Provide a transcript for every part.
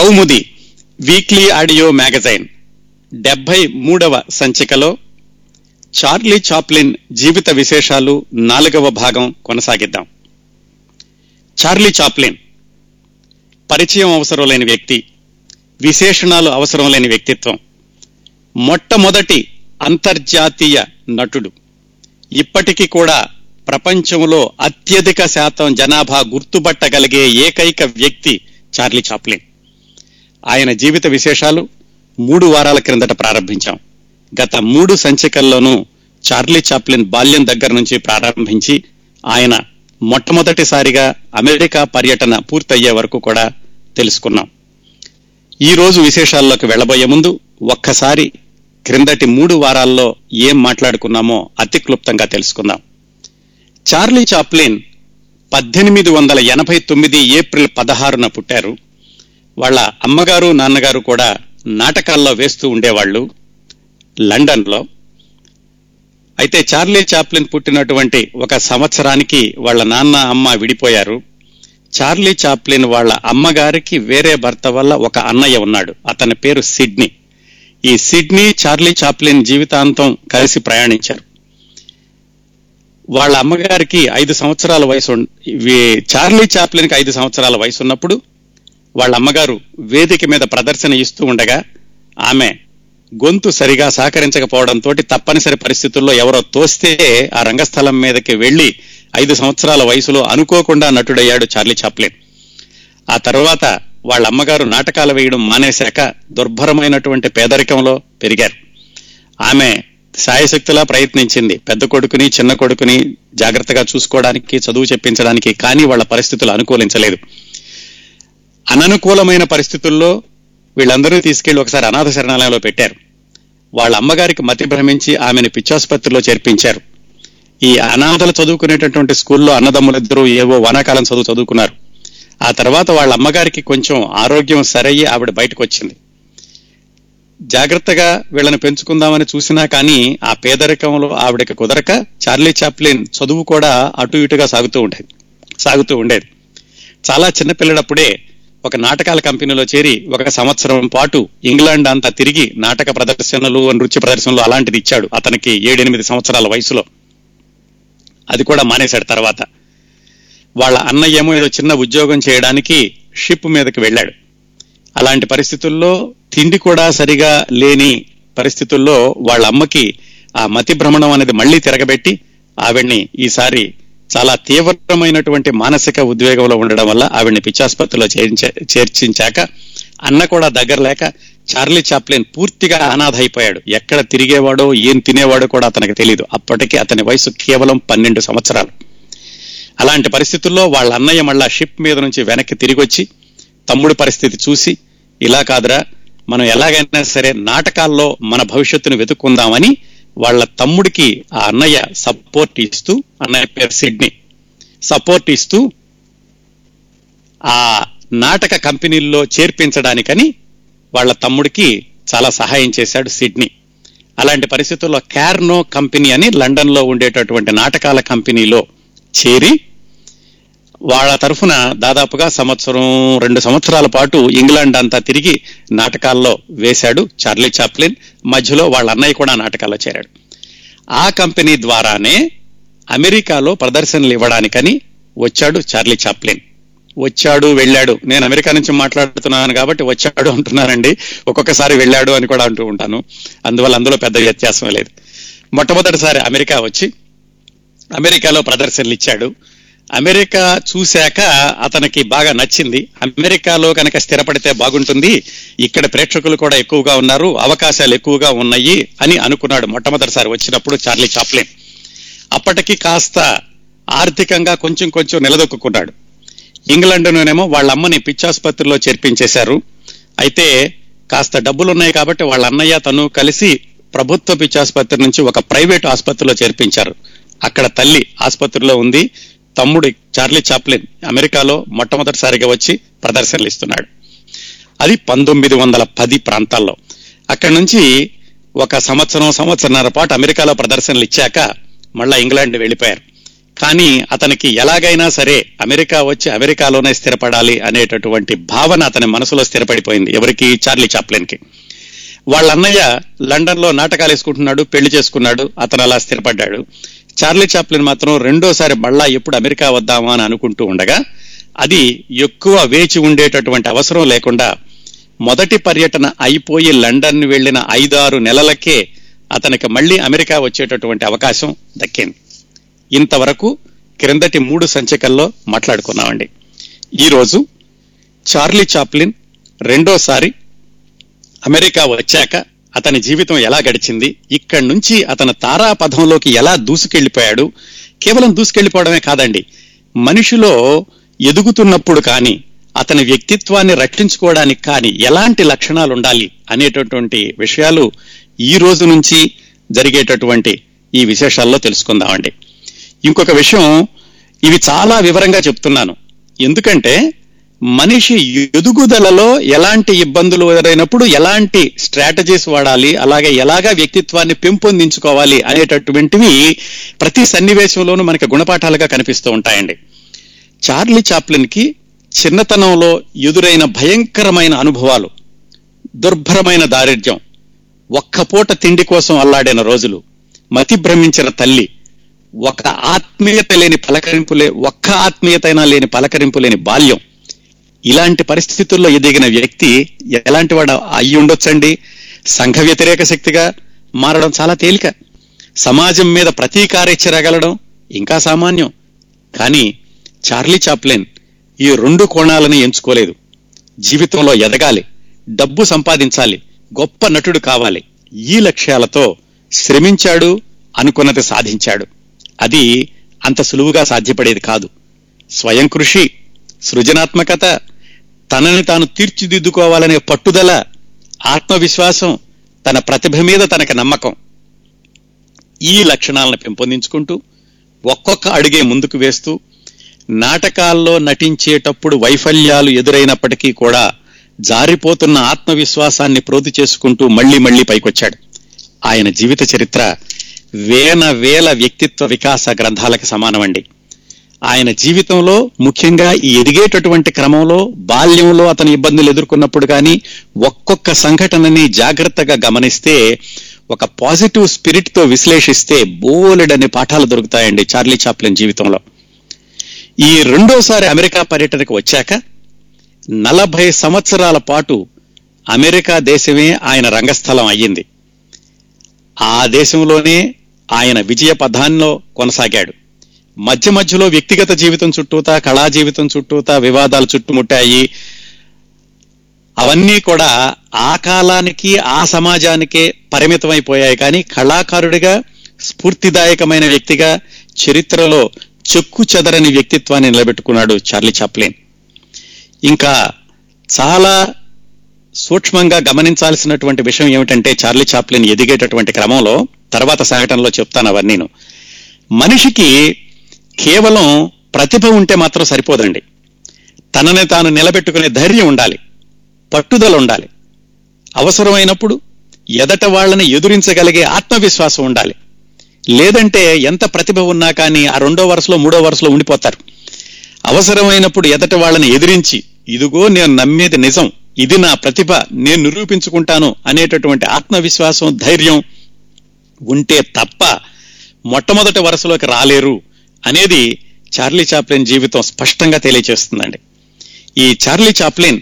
కౌముది weekly audio magazine. డెబ్బై మూడవ సంచికలో చార్లీ చాప్లిన్ జీవిత విశేషాలు నాలుగవ భాగం కొనసాగిద్దాం. చార్లీ చాప్లిన్ పరిచయం అవసరం లేని వ్యక్తి విశేషణాలు అవసరం లేని వ్యక్తిత్వం మొట్టమొదటి అంతర్జాతీయ నటుడు. ఇప్పటికీ కూడా ప్రపంచంలో అత్యధిక శాతం జనాభా గుర్తుపట్టగలిగే ఏకైక వ్యక్తి చార్లీ చాప్లిన్. ఆయన జీవిత విశేషాలు మూడు వారాల క్రిందట ప్రారంభించాం. గత మూడు సంచికల్లోనూ చార్లీ చాప్లిన్ బాల్యం దగ్గర నుంచి ప్రారంభించి ఆయన మొట్టమొదటిసారిగా అమెరికా పర్యటన పూర్తయ్యే వరకు కూడా తెలుసుకున్నాం. ఈ రోజు విశేషాల్లోకి వెళ్ళబోయే ముందు ఒక్కసారి క్రిందటి మూడు వారాల్లో ఏం మాట్లాడుకున్నామో అతి క్లుప్తంగా తెలుసుకుందాం. చార్లీ చాప్లిన్ పద్దెనిమిది వందల ఎనభై తొమ్మిది ఏప్రిల్ పదహారున పుట్టారు. వాళ్ళ అమ్మగారు నాన్నగారు కూడా నాటకాల్లో వేస్తూ ఉండేవాళ్ళు లండన్లో. అయితే చార్లీ చాప్లిన్ పుట్టినటువంటి ఒక సంవత్సరానికి వాళ్ళ నాన్న అమ్మ విడిపోయారు. చార్లీ చాప్లిన్ వాళ్ళ అమ్మగారికి వేరే భర్త వల్ల ఒక అన్నయ్య ఉన్నాడు. అతని పేరు సిడ్నీ. ఈ సిడ్నీ చార్లీ చాప్లిన్ జీవితాంతం కలిసి ప్రయాణించారు. వాళ్ళ అమ్మగారికి ఐదు సంవత్సరాల వయసు చార్లీ చాప్లిన్కి ఐదు సంవత్సరాల వయసు ఉన్నప్పుడు వాళ్ళ అమ్మగారు వేదిక మీద ప్రదర్శన ఇస్తూ ఉండగా ఆమె గొంతు సరిగా సహకరించకపోవడంతో తప్పనిసరి పరిస్థితుల్లో ఎవరో తోస్తే ఆ రంగస్థలం మీదకి వెళ్ళి ఐదు సంవత్సరాల వయసులో అనుకోకుండా నటుడయ్యాడు చార్లీ చాప్లిన్. ఆ తర్వాత వాళ్ళ అమ్మగారు నాటకాలు వేయడం మానేశాక దుర్భరమైనటువంటి పేదరికంలో పెరిగారు. ఆమె సాయశక్తిలా ప్రయత్నించింది. పెద్ద కొడుకుని చిన్న కొడుకుని జాగ్రత్తగా చూసుకోవడానికి చదువు చెప్పించడానికి కానీ వాళ్ళ పరిస్థితులు అనుకూలించలేదు. అననుకూలమైన పరిస్థితుల్లో వీళ్ళందరినీ తీసుకెళ్ళి ఒకసారి అనాథ శరణాలయంలో పెట్టారు. వాళ్ళ అమ్మగారికి మతి భ్రమించి ఆమెను పిచ్చాసుపత్రిలో చేర్పించారు. ఈ అనాథలు చదువుకునేటటువంటి స్కూల్లో అన్నదమ్ములిద్దరూ ఏవో వానాకాలం చదువు చదువుకున్నారు. ఆ తర్వాత వాళ్ళ అమ్మగారికి కొంచెం ఆరోగ్యం సరయ్యి ఆవిడ బయటకు వచ్చింది జాగ్రత్తగా వీళ్ళని పెంచుకుందామని చూసినా కానీ ఆ పేదరికంలో ఆవిడకి కుదరక చార్లీ చాప్లిన్ చదువు కూడా అటు ఇటుగా సాగుతూ ఉండేది సాగుతూ ఉండేది. చాలా చిన్నపిల్లడప్పుడే ఒక నాటకాల కంపెనీలో చేరి ఒక సంవత్సరం పాటు ఇంగ్లాండ్ అంతా తిరిగి నాటక ప్రదర్శనలు నృత్య ప్రదర్శనలు అలాంటిది ఇచ్చాడు అతనికి ఏడెనిమిది సంవత్సరాల వయసులో. అది కూడా మానేశాడు తర్వాత. వాళ్ళ అన్నయ్య ఏమో ఏదో చిన్న ఉద్యోగం చేయడానికి షిప్ మీదకి వెళ్ళాడు. అలాంటి పరిస్థితుల్లో తిండి కూడా సరిగా లేని పరిస్థితుల్లో వాళ్ళ అమ్మకి ఆ మతి భ్రమణం అనేది మళ్ళీ తిరగబెట్టి ఆవిడ్ని ఈసారి చాలా తీవ్రమైనటువంటి మానసిక ఉద్వేగంలో ఉండడం వల్ల ఆవిడ్ని పిచ్చాసుపత్రిలో చేర్చించాక అన్న కూడా దగ్గర లేక చార్లీ చాప్లిన్ పూర్తిగా అనాథ అయిపోయాడు ఎక్కడ తిరిగేవాడో ఏం తినేవాడో కూడా అతనికి తెలియదు అప్పటికి అతని వయసు కేవలం పన్నెండు సంవత్సరాలు. అలాంటి పరిస్థితుల్లో వాళ్ళ అన్నయ్య మళ్ళా షిప్ మీద నుంచి వెనక్కి తిరిగి వచ్చి తమ్ముడి పరిస్థితి చూసి ఇలా కాదురా మనం ఎలాగైనా సరే నాటకాల్లో మన భవిష్యత్తును వెతుక్కుందామని వాళ్ళ తమ్ముడికి ఆ అన్నయ్య సపోర్ట్ ఇస్తూ అన్నయ్య పేరు సిడ్నీ సపోర్ట్ ఇస్తూ ఆ నాటక కంపెనీల్లో చేర్పించడానికని వాళ్ళ తమ్ముడికి చాలా సహాయం చేశాడు సిడ్నీ. అలాంటి పరిస్థితుల్లో క్యార్నో కంపెనీ అని లండన్లో ఉండేటటువంటి నాటకాల కంపెనీలో చేరి వాళ్ళ తరఫున దాదాపుగా సంవత్సరం రెండు సంవత్సరాల పాటు ఇంగ్లాండ్ అంతా తిరిగి నాటకాల్లో వేశాడు చార్లీ చాప్లిన్. మధ్యలో వాళ్ళ అన్నయ్య కూడా నాటకాల్లో చేరాడు. ఆ కంపెనీ ద్వారానే అమెరికాలో ప్రదర్శనలు ఇవ్వడానికని వచ్చాడు చార్లీ చాప్లిన్. వచ్చాడు వెళ్ళాడు. నేను అమెరికా నుంచి మాట్లాడుతున్నాను కాబట్టి వచ్చాడు అంటున్నానండి. ఒక్కొక్కసారి వెళ్ళాడు అని కూడా అంటూ ఉంటాను. అందువల్ల అందులో పెద్ద వ్యత్యాసం లేదు. మొట్టమొదటిసారి అమెరికా వచ్చి అమెరికాలో ప్రదర్శనలు ఇచ్చాడు. అమెరికా చూశాక అతనికి బాగా నచ్చింది. అమెరికాలో కనుక స్థిరపడితే బాగుంటుంది. ఇక్కడ ప్రేక్షకులు కూడా ఎక్కువగా ఉన్నారు. అవకాశాలు ఎక్కువగా ఉన్నాయి అని అనుకున్నాడు మొట్టమొదటిసారి వచ్చినప్పుడు చార్లీ చాప్లిన్. అప్పటికి కాస్త ఆర్థికంగా కొంచెం కొంచెం నిలదొక్కున్నాడు. ఇంగ్లాండ్లోనేమో వాళ్ళ అమ్మని పిచ్చాసుపత్రిలో చేర్పించేశారు. అయితే కాస్త డబ్బులు ఉన్నాయి కాబట్టి వాళ్ళ అన్నయ్య తను కలిసి ప్రభుత్వ పిచ్చాసుపత్రి నుంచి ఒక ప్రైవేట్ ఆసుపత్రిలో చేర్పించారు. అక్కడ తల్లి ఆసుపత్రిలో ఉంది. తమ్ముడు చార్లీ చాప్లిన్ అమెరికాలో మొట్టమొదటిసారిగా వచ్చి ప్రదర్శనలు ఇస్తున్నాడు. అది పంతొమ్మిది వందల పది ప్రాంతాల్లో. అక్కడి నుంచి ఒక సంవత్సరం సంవత్సరన్నర పాటు అమెరికాలో ప్రదర్శనలు ఇచ్చాక మళ్ళా ఇంగ్లాండ్ వెళ్ళిపోయారు. కానీ అతనికి ఎలాగైనా సరే అమెరికా వచ్చి అమెరికాలోనే స్థిరపడాలి అనేటటువంటి భావన అతని మనసులో స్థిరపడిపోయింది ఎవరికి? చార్లీ చాప్లిన్కి వాళ్ళ అన్నయ్య లండన్లో నాటకాలు వేసుకుంటున్నాడు పెళ్ళి చేసుకున్నాడు అతను అలా స్థిరపడ్డాడు. చార్లీ చాప్లిన్ మాత్రం రెండోసారి మళ్ళా ఎప్పుడు అమెరికా వద్దామా అని అనుకుంటూ ఉండగా అది ఎక్కువ వేచి ఉండేటటువంటి అవసరం లేకుండా మొదటి పర్యటన అయిపోయి లండన్ వెళ్ళిన ఐదారు నెలలకే అతనికి మళ్ళీ అమెరికా వచ్చేటటువంటి అవకాశం దక్కింది. ఇంతవరకు క్రిందటి మూడు సంచికల్లో మాట్లాడుకున్నామండి. ఈరోజు చార్లీ చాప్లిన్ రెండోసారి అమెరికా వచ్చాక అతని జీవితం ఎలా గడిచింది ఇక్కడి నుంచి అతను తారాపథంలోకి ఎలా దూసుకెళ్ళిపోయాడు కేవలం దూసుకెళ్ళిపోవడమే కాదండి మనిషిలో ఎదుగుతున్నప్పుడు కానీ అతని వ్యక్తిత్వాన్ని రక్షించుకోవడానికి కానీ ఎలాంటి లక్షణాలు ఉండాలి అనేటటువంటి విషయాలు ఈ రోజు నుంచి జరిగేటటువంటి ఈ విశేషాల్లో తెలుసుకుందామండి. ఇంకొక విషయం ఇవి చాలా వివరంగా చెప్తున్నాను. ఎందుకంటే మనిషి ఎదుగుదలలో ఎలాంటి ఇబ్బందులు ఎదురైనప్పుడు ఎలాంటి స్ట్రాటజీస్ వాడాలి అలాగే ఎలాగా వ్యక్తిత్వాన్ని పెంపొందించుకోవాలి అనేటటువంటివి ప్రతి సన్నివేశంలోనూ మనకి గుణపాఠాలుగా కనిపిస్తూ ఉంటాయండి. చార్లీ చాప్లిన్కి చిన్నతనంలో ఎదురైన భయంకరమైన అనుభవాలు దుర్భరమైన దారిద్ర్యం ఒక్క పూట తిండి కోసం అల్లాడిన రోజులు మతి భ్రమించిన తల్లి ఒక ఆత్మీయత లేని పలకరింపులే ఒక్క ఆత్మీయతైనా లేని పలకరింపు లేని బాల్యం ఇలాంటి పరిస్థితుల్లో ఎదిగిన వ్యక్తి ఎలాంటి వాడు అయి ఉండొచ్చండి? సంఘ వ్యతిరేక శక్తిగా మారడం చాలా తేలిక. సమాజం మీద ప్రతీకారెచ్చరగలడం ఇంకా సామాన్యం. కానీ చార్లీ చాప్లెన్ ఈ రెండు కోణాలని ఎంచుకోలేదు. జీవితంలో ఎదగాలి డబ్బు సంపాదించాలి గొప్ప నటుడు కావాలి. ఈ లక్ష్యాలతో శ్రమించాడు అనుకున్నది సాధించాడు. అది అంత సులువుగా సాధ్యపడేది కాదు. స్వయం కృషి సృజనాత్మకత తనని తాను తీర్చిదిద్దుకోవాలనే పట్టుదల ఆత్మవిశ్వాసం తన ప్రతిభ మీద తనకి నమ్మకం. ఈ లక్షణాలను పెంపొందించుకుంటూ ఒక్కొక్క అడుగే ముందుకు వేస్తూ నాటకాల్లో నటించేటప్పుడు వైఫల్యాలు ఎదురైనప్పటికీ కూడా జారిపోతున్న ఆత్మవిశ్వాసాన్ని ప్రోతి చేసుకుంటూ మళ్ళీ మళ్ళీ పైకొచ్చాడు. ఆయన జీవిత చరిత్ర వేల వేల వ్యక్తిత్వ వికాస గ్రంథాలకు సమానమండి. ఆయన జీవితంలో ముఖ్యంగా ఈ ఎదిగేటటువంటి క్రమంలో బాల్యంలో అతని ఇబ్బందులు ఎదుర్కొన్నప్పుడు కానీ ఒక్కొక్క సంఘటనని జాగ్రత్తగా గమనిస్తే ఒక పాజిటివ్ స్పిరిట్తో విశ్లేషిస్తే బోలెడని పాఠాలు దొరుకుతాయండి చార్లీ చాప్లిన్ జీవితంలో. ఈ రెండోసారి అమెరికా పర్యటనకు వచ్చాక నలభై సంవత్సరాల పాటు అమెరికా దేశమే ఆయన రంగస్థలం అయ్యింది. ఆ దేశంలోనే ఆయన విజయ పథాల్లో కొనసాగాడు. మధ్య మధ్యలో వ్యక్తిగత జీవితం చుట్టూతా కళా జీవితం చుట్టూతా వివాదాలు చుట్టుముట్టాయి. అవన్నీ కూడా ఆ కాలానికి ఆ సమాజానికే పరిమితమైపోయాయి. కానీ కళాకారుడిగా స్ఫూర్తిదాయకమైన వ్యక్తిగా చరిత్రలో చెక్కు చెదరని వ్యక్తిత్వాన్ని నిలబెట్టుకున్నాడు చార్లీ చాప్లిన్. ఇంకా చాలా సూక్ష్మంగా గమనించాల్సినటువంటి విషయం ఏమిటంటే చార్లీ చాప్లిన్ ఎదిగేటటువంటి క్రమంలో తర్వాత సంఘటనలో చెప్తాను అవన్నీను. మనిషికి కేవలం ప్రతిభ ఉంటే మాత్రం సరిపోదండి. తనని తాను నిలబెట్టుకునే ధైర్యం ఉండాలి. పట్టుదల ఉండాలి. అవసరమైనప్పుడు ఎదట వాళ్ళని ఎదురించగలిగే ఆత్మవిశ్వాసం ఉండాలి. లేదంటే ఎంత ప్రతిభ ఉన్నా కానీ ఆ రెండో వరుసలో మూడో వరుసలో ఉండిపోతారు. అవసరమైనప్పుడు ఎదట వాళ్ళని ఎదిరించి ఇదిగో నేను నమ్మేది నిజం. ఇది నా ప్రతిభ. నేను నిరూపించుకుంటాను అనేటటువంటి ఆత్మవిశ్వాసం ధైర్యం ఉంటే తప్ప మొట్టమొదటి వరుసలోకి రాలేరు. అనేది చార్లీ చాప్లిన్ జీవితం స్పష్టంగా తెలియచేస్తుందండి. ఈ చార్లీ చాప్లిన్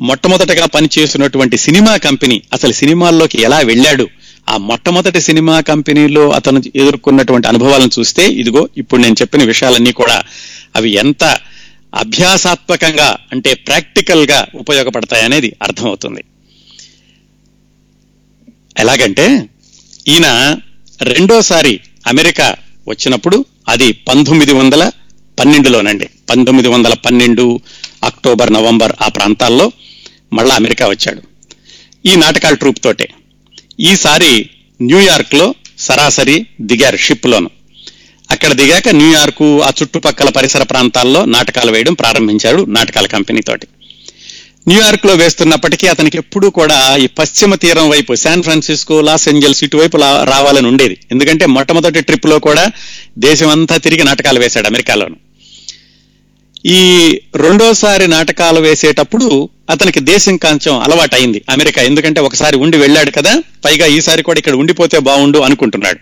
మొట్టమొదటగా పనిచేసినటువంటి సినిమా కంపెనీ అసలు సినిమాల్లోకి ఎలా వెళ్ళాడు ఆ మొట్టమొదటి సినిమా కంపెనీలో అతను ఎదుర్కొన్నటువంటి అనుభవాలను చూస్తే ఇదిగో ఇప్పుడు నేను చెప్పిన విషయాలన్నీ కూడా అవి ఎంత అభ్యాసాత్మకంగా అంటే ప్రాక్టికల్గా ఉపయోగపడతాయనేది అర్థమవుతుంది. ఎలాగంటే ఈయన రెండోసారి అమెరికా వచ్చినప్పుడు అది పంతొమ్మిది వందల పన్నెండులోనండి. పంతొమ్మిది వందల పన్నెండు అక్టోబర్ నవంబర్ ఆ ప్రాంతాల్లో మళ్ళా అమెరికా వచ్చాడు. ఈ నాటకాల ట్రూప్ తోటే. ఈసారి న్యూయార్క్లో సరాసరి దిగారు షిప్ లోను అక్కడ దిగాక న్యూయార్కు ఆ చుట్టుపక్కల పరిసర ప్రాంతాల్లో నాటకాలు వేయడం ప్రారంభించారు నాటకాల కంపెనీ తోటి. న్యూయార్క్లో వేస్తున్నప్పటికీ అతనికి ఎప్పుడూ కూడా ఈ పశ్చిమ తీరం వైపు శాన్ ఫ్రాన్సిస్కో లాస్ ఏంజల్స్ ఇటువైపు లా- రావాలని ఉండేది. ఎందుకంటే మొట్టమొదటి ట్రిప్లో కూడా దేశం అంతా తిరిగి నాటకాలు వేశాడు అమెరికాలోను. ఈ రెండోసారి నాటకాలు వేసేటప్పుడు అతనికి దేశం కొంచెం అలవాటైంది అమెరికా. ఎందుకంటే ఒకసారి ఉండి వెళ్ళాడు కదా పైగా ఈసారి కూడా ఇక్కడ ఉండిపోతే బాగుండు అనుకుంటున్నాడు.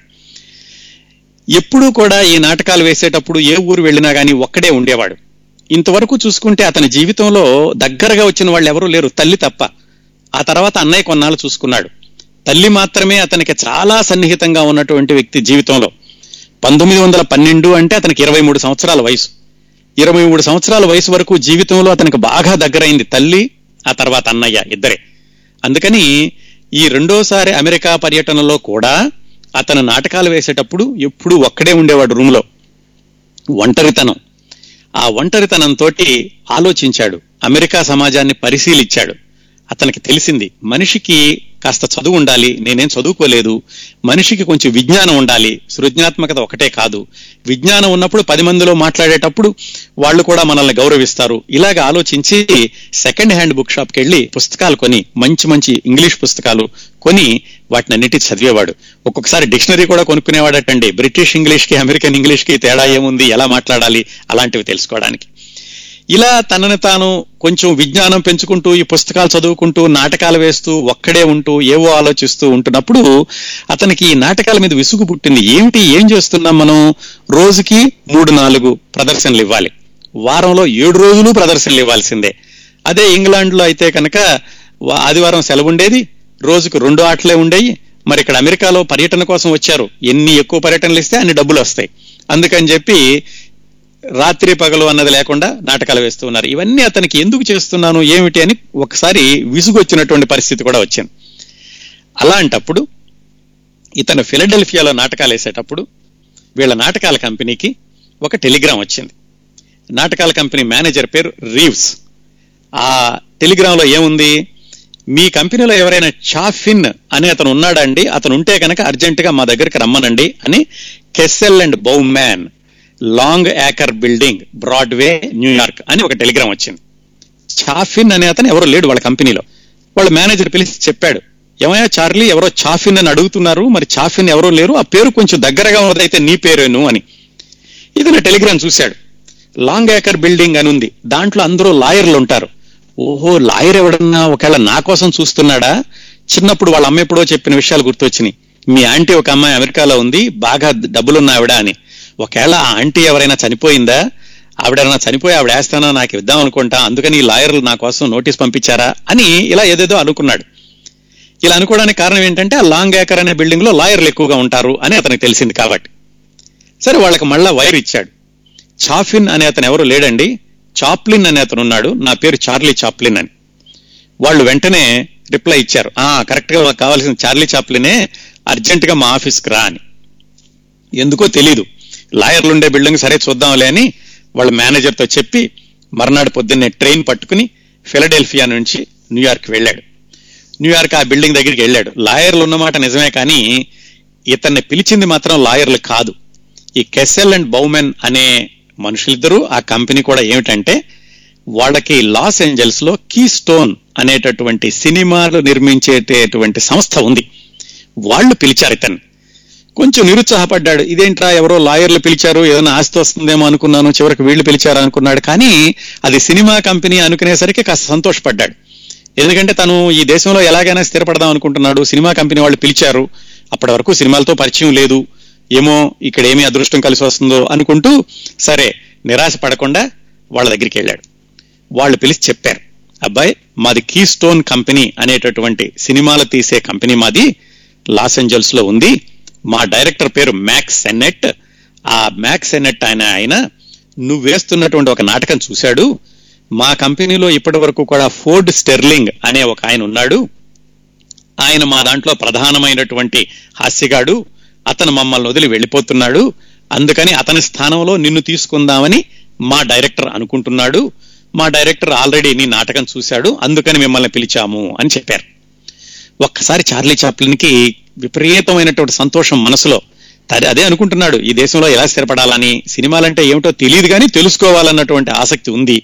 ఎప్పుడూ కూడా ఈ నాటకాలు వేసేటప్పుడు ఏ ఊరు వెళ్ళినా కానీ ఒక్కడే ఉండేవాడు. ఇంతవరకు చూసుకుంటే అతని జీవితంలో దగ్గరగా వచ్చిన వాళ్ళు ఎవరూ లేరు తల్లి తప్ప. ఆ తర్వాత అన్నయ్య కొన్నాళ్ళు చూసుకున్నాడు. తల్లి మాత్రమే అతనికి చాలా సన్నిహితంగా ఉన్నటువంటి వ్యక్తి జీవితంలో. పంతొమ్మిది వందల పన్నెండు అంటే అతనికి ఇరవై మూడు సంవత్సరాల వయసు. ఇరవై మూడు సంవత్సరాల వయసు వరకు జీవితంలో అతనికి బాగా దగ్గరైంది తల్లి ఆ తర్వాత అన్నయ్య ఇద్దరే. అందుకని ఈ రెండోసారి అమెరికా పర్యటనలో కూడా అతను నాటకాలు వేసేటప్పుడు ఎప్పుడూ ఒక్కడే ఉండేవాడు రూమ్లో. ఒంటరితనం. ఆ ఒంటరితనంతో ఆలోచించాడు. అమెరికా సమాజాన్ని పరిశీలించాడు. అతనికి తెలిసింది మనిషికి కాస్త చదువు ఉండాలి నేనేం చదువుకోలేదు. మనిషికి కొంచెం విజ్ఞానం ఉండాలి. సృజనాత్మకత ఒకటే కాదు. విజ్ఞానం ఉన్నప్పుడు పది మందిలో మాట్లాడేటప్పుడు వాళ్ళు కూడా మనల్ని గౌరవిస్తారు. ఇలాగ ఆలోచించి సెకండ్ హ్యాండ్ బుక్ షాప్కి వెళ్ళి పుస్తకాలు కొని మంచి మంచి ఇంగ్లీష్ పుస్తకాలు కొని వాటిని అన్నిటి చదివేవాడు. ఒక్కొక్కసారి డిక్షనరీ కూడా కొనుక్కునేవాడటండి. బ్రిటిష్ ఇంగ్లీష్కి అమెరికన్ ఇంగ్లీష్కి తేడా ఏముంది ఎలా మాట్లాడాలి అలాంటివి తెలుసుకోవడానికి. ఇలా తనని తాను కొంచెం విజ్ఞానం పెంచుకుంటూ ఈ పుస్తకాలు చదువుకుంటూ నాటకాలు వేస్తూ ఒక్కడే ఉంటూ ఏవో ఆలోచిస్తూ ఉంటున్నప్పుడు అతనికి ఈ నాటకాల మీద విసుగు పుట్టింది. ఏమిటి ఏం చేస్తున్నాం మనం? రోజుకి మూడు నాలుగు ప్రదర్శనలు ఇవ్వాలి. వారంలో ఏడు రోజులు ప్రదర్శనలు ఇవ్వాల్సిందే. అదే ఇంగ్లాండ్లో అయితే కనుక ఆదివారం సెలవు ఉండేది రోజుకు రెండు ఆటలే ఉండేవి మరి ఇక్కడ అమెరికాలో పర్యటన కోసం వచ్చారు. ఎన్ని ఎక్కువ పర్యటనలు ఇస్తే అన్ని డబ్బులు వస్తాయి. అందుకని చెప్పి రాత్రి పగలు అన్నది లేకుండా నాటకాలు వేస్తూ ఉన్నారు. ఇవన్నీ అతనికి ఎందుకు చేస్తున్నాను ఏమిటి అని ఒకసారి విసుగొచ్చినటువంటి పరిస్థితి కూడా వచ్చింది. అలాంటప్పుడు ఇతను ఫిలడెల్ఫియాలో నాటకాలు వేసేటప్పుడు వీళ్ళ నాటకాల కంపెనీకి ఒక టెలిగ్రామ్ వచ్చింది. నాటకాల కంపెనీ మేనేజర్ పేరు రీవ్స్. ఆ టెలిగ్రామ్లో ఏముంది? మీ కంపెనీలో ఎవరైనా చాఫిన్ అని అతను ఉన్నాడండి అతను ఉంటే కనుక అర్జెంటుగా మా దగ్గరికి రమ్మనండి అని Kessel and Baumann Longacre building Broadway New York అని ఒక టెలిగ్రామ్ వచ్చింది. చాఫిన్ అనే అతను ఎవరో లేడు వాళ్ళ కంపెనీలో. వాళ్ళ మేనేజర్ పిలిచి చెప్పాడు ఏమయ్యా చార్లీ ఎవరో చాఫిన్ అని అడుగుతున్నారు మరి చాఫిన్ ఎవరో లేరు ఆ పేరు కొంచెం దగ్గరగా ఉన్నదైతే నీ పేరేను అని. ఇతను టెలిగ్రామ్ చూశాడు. లాంగ్ ఏకర్ బిల్డింగ్ అని ఉంది. దాంట్లో అందరూ లాయర్లు ఉంటారు. ఓహో లాయర్ ఎవడన్నా ఒకవేళ నా కోసం చూస్తున్నాడా? చిన్నప్పుడు వాళ్ళ అమ్మ ఎప్పుడో చెప్పిన విషయాలు గుర్తొచ్చినాయి. మీ ఆంటీ ఒక అమ్మాయి అమెరికాలో ఉంది బాగా డబ్బులున్న ఆవిడ అని. ఒకవేళ ఆ ఆంటీ ఎవరైనా చనిపోయిందా? ఆవిడైనా చనిపోయి ఆవిడ వేస్తానో? నాకు ఇద్దాం అనుకుంటా. అందుకని ఈ లాయర్లు నా కోసం నోటీస్ పంపించారా? అని ఇలా ఏదేదో అనుకున్నాడు. ఇలా అనుకోవడానికి కారణం ఏంటంటే ఆ లాంగ్ ఏకర్ అనే బిల్డింగ్లో లాయర్లు ఎక్కువగా ఉంటారు అని అతనికి తెలిసింది కాబట్టి. సరే వాళ్ళకి మళ్ళా వైర్ ఇచ్చాడు. చాఫిన్ అనే అతను ఎవరు లేడండి? చాప్లిన్ అనే అతను ఉన్నాడు. నా పేరు చార్లీ చాప్లిన్ అని. వాళ్ళు వెంటనే రిప్లై ఇచ్చారు. ఆ కరెక్ట్గా మాకు కావాల్సిన చార్లీ చాప్లినే అర్జెంటుగా మా ఆఫీస్కి రా అని. ఎందుకో తెలీదు. లాయర్లు ఉండే బిల్డింగ్ సరే చూద్దాంలే అని వాళ్ళ మేనేజర్తో చెప్పి మర్నాడు పొద్దున్నే ట్రైన్ పట్టుకుని ఫిలడెల్ఫియా నుంచి న్యూయార్క్ వెళ్ళాడు. న్యూయార్క్ ఆ బిల్డింగ్ దగ్గరికి వెళ్ళాడు. లాయర్లు ఉన్నమాట నిజమే కానీ ఇతన్ని పిలిచింది మాత్రం లాయర్లు కాదు. ఈ కెసెల్ అండ్ బౌమెన్ అనే మనుషులిద్దరూ ఆ కంపెనీ కూడా ఏమిటంటే వాళ్ళకి లాస్ ఏంజల్స్లో కీ స్టోన్ అనేటటువంటి సినిమాలు నిర్మించేటటువంటి సంస్థ ఉంది. వాళ్ళు పిలిచారు ఇతన్ని. కొంచెం నిరుత్సాహపడ్డాడు. ఇదేంట్రా ఎవరో లాయర్లు పిలిచారు ఏదైనా ఆస్తి వస్తుందేమో అనుకున్నాను చివరికి వీళ్ళు పిలిచారు అనుకున్నాడు. కానీ అది సినిమా కంపెనీ అనుకునేసరికి కాస్త సంతోషపడ్డాడు. ఎందుకంటే తను ఈ దేశంలో ఎలాగైనా స్థిరపడదాం అనుకుంటున్నాడు. సినిమా కంపెనీ వాళ్ళు పిలిచారు. అప్పటి వరకు సినిమాలతో పరిచయం లేదు. ఏమో ఇక్కడ ఏమి అదృష్టం కలిసి వస్తుందో అనుకుంటూ సరే నిరాశ పడకుండా వాళ్ళ దగ్గరికి వెళ్ళాడు. వాళ్ళు పిలిచి చెప్పారు అబ్బాయి మాది కీ స్టోన్ కంపెనీ అనేటటువంటి సినిమాలు తీసే కంపెనీ మాది లాస్ ఏంజల్స్లో ఉంది. మా డైరెక్టర్ పేరు మ్యాక్స్ సెన్నెట్ ఆ మ్యాక్స్ సెన్నెట్ ఆయన ఆయన నువ్వు వేస్తున్నటువంటి ఒక నాటకం చూశాడు. మా కంపెనీలో ఇప్పటి వరకు కూడా ఫోర్డ్ స్టెర్లింగ్ అనే ఒక ఆయన ఉన్నాడు. ఆయన మా దాంట్లో ప్రధానమైనటువంటి హాస్యగాడు. అతను మమ్మల్ని వదిలి వెళ్ళిపోతున్నాడు. అందుకని అతని స్థానంలో నిన్ను తీసుకుందామని మా డైరెక్టర్ అనుకుంటున్నాడు. మా డైరెక్టర్ ఆల్రెడీ నీ నాటకం చూశాడు. అందుకని మిమ్మల్ని పిలిచాము అని చెప్పారు. ఒక్కసారి చార్లీ చాప్లిన్కి విపరీతమైనటువంటి సంతోషం మనసులో. తది అదే అనుకుంటున్నాడు. ఈ దేశంలో ఎలా స్థిరపడాలని సినిమాలంటే ఏమిటో తెలియదు కానీ తెలుసుకోవాలన్నటువంటి ఆసక్తి ఉంది.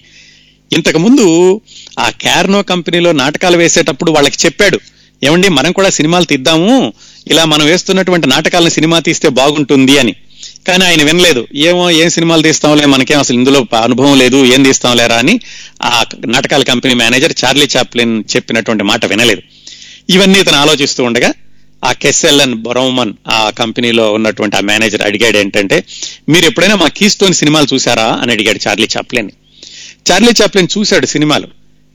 ఇంతకు ముందు ఆ క్యార్నో కంపెనీలో నాటకాలు వేసేటప్పుడు వాళ్ళకి చెప్పాడు. ఏమండి మనం కూడా సినిమాలు తీద్దాము. ఇలా మనం వేస్తున్నటువంటి నాటకాలను సినిమా తీస్తే బాగుంటుంది అని. కానీ ఆయన వినలేదు. ఏమో ఏం సినిమాలు తీస్తాంలే మనకేం అసలు ఇందులో అనుభవం లేదు ఏం తీస్తాంలేరా అని ఆ నాటకాల కంపెనీ మేనేజర్ చార్లీ చాప్లిన్ చెప్పినటువంటి మాట వినలేదు. ఇవన్నీ ఇతను ఆలోచిస్తూ ఉండగా ఆ కెస్ఎల్ఎన్ బొరౌమన్ ఆ కంపెనీలో ఉన్నటువంటి ఆ మేనేజర్ అడిగాడు ఏంటంటే మీరు ఎప్పుడైనా మా కీస్టోన్ సినిమాలు చూసారా అని అడిగాడు చార్లీ చాప్లిన్ చార్లీ చాప్లిన్ చూశాడు సినిమాలు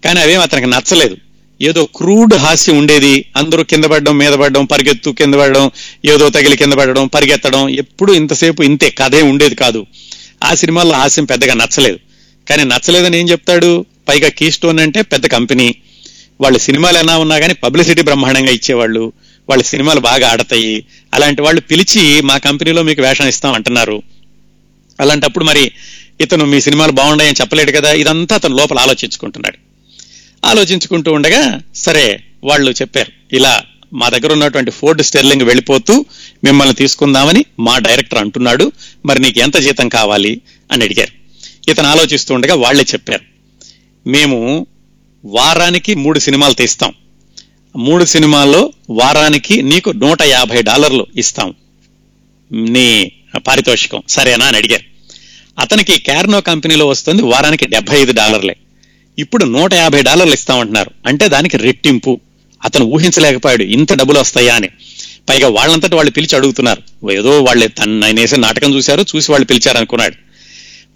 కానీ అవేం అతనికి నచ్చలేదు. ఏదో క్రూడ్ హాస్యం ఉండేది. అందరూ కింద పడడం మీద పడడం పరిగెత్తు కింద పడడం ఏదో తగిలి కింద పడడం పరిగెత్తడం ఎప్పుడు ఇంతసేపు ఇంతే కథే ఉండేది కాదు. ఆ సినిమాల్లో హాస్యం పెద్దగా నచ్చలేదు. కానీ నచ్చలేదని ఏం చెప్తాడు? పైగా కీ స్టోన్ అంటే పెద్ద కంపెనీ. వాళ్ళ సినిమాలు ఎలా ఉన్నా కానీ పబ్లిసిటీ బ్రహ్మాండంగా ఇచ్చేవాళ్ళు. వాళ్ళ సినిమాలు బాగా ఆడతాయి. అలాంటి వాళ్ళు పిలిచి మా కంపెనీలో మీకు వేషం ఇస్తాం అంటున్నారు. అలాంటప్పుడు మరి ఇతను మీ సినిమాలు బాగున్నాయని చెప్పలేడు కదా? ఇదంతా అతను లోపల ఆలోచించుకుంటున్నాడు. ఆలోచించుకుంటూ ఉండగా సరే వాళ్ళు చెప్పారు ఇలా మా దగ్గర ఉన్నటువంటి ఫోర్డ్ స్టెర్లింగ్ వెళ్ళిపోతూ మిమ్మల్ని తీసుకుందామని మా డైరెక్టర్ అంటున్నాడు మరి నీకు ఎంత జీతం కావాలి అని అడిగారు. ఇతను ఆలోచిస్తూ ఉండగా వాళ్ళే చెప్పారు మేము వారానికి మూడు సినిమాలు తీస్తాం. మూడు సినిమాల్లో వారానికి నీకు నూట యాభై డాలర్లు ఇస్తాం. నీ పారితోషికం సరేనా అని అడిగారు. అతనికి క్యార్నో కంపెనీలో వస్తుంది వారానికి డెబ్బై ఐదు డాలర్లే. ఇప్పుడు నూట యాభై డాలర్లు ఇస్తామంటున్నారు. అంటే దానికి రెట్టింపు. అతను ఊహించలేకపోయాడు ఇంత డబ్బులు వస్తాయా అని. పైగా వాళ్ళంతటి వాళ్ళు పిలిచి అడుగుతున్నారు. ఏదో వాళ్ళే తన ఆయన వేసే నాటకం చూశారు చూసి వాళ్ళు పిలిచారు అనుకున్నాడు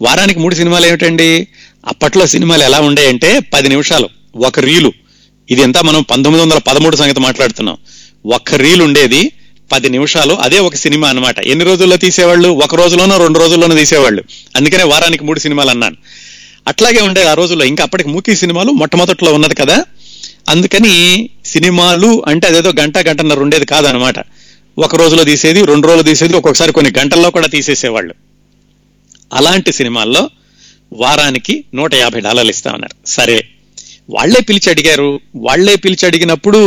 వారానికి మూడు సినిమాలు ఏమిటండి? అప్పట్లో సినిమాలు ఎలా ఉండేయంటే పది నిమిషాలు ఒక రీలు. ఇది ఎంత మనం పంతొమ్మిది వందల పదమూడు సంగతి మాట్లాడుతున్నాం. ఒక్క రీల్ ఉండేది పది నిమిషాలు అదే ఒక సినిమా అన్నమాట. ఎన్ని రోజుల్లో తీసేవాళ్ళు? ఒక రోజులోనో రెండు రోజుల్లోనో తీసేవాళ్ళు. అందుకనే వారానికి మూడు సినిమాలు అన్నాను. అట్లాగే ఉండేది ఆ రోజుల్లో. ఇంకా అప్పటికి మూకీ సినిమాలు మొట్టమొదట్లో ఉన్నది కదా. అందుకని సినిమాలు అంటే అదేదో గంట గంటన్నర ఉండేది కాదనమాట. ఒక రోజులో తీసేది రెండు రోజులు తీసేది ఒక్కొక్కసారి కొన్ని గంటల్లో కూడా తీసేసేవాళ్ళు. అలాంటి సినిమాల్లో వారానికి నూట యాభై డాలర్లు ఇస్తామన్నారు సరే వాళ్ళే పిలిచి అడిగారు. వాళ్ళే పిలిచి అడిగినప్పుడు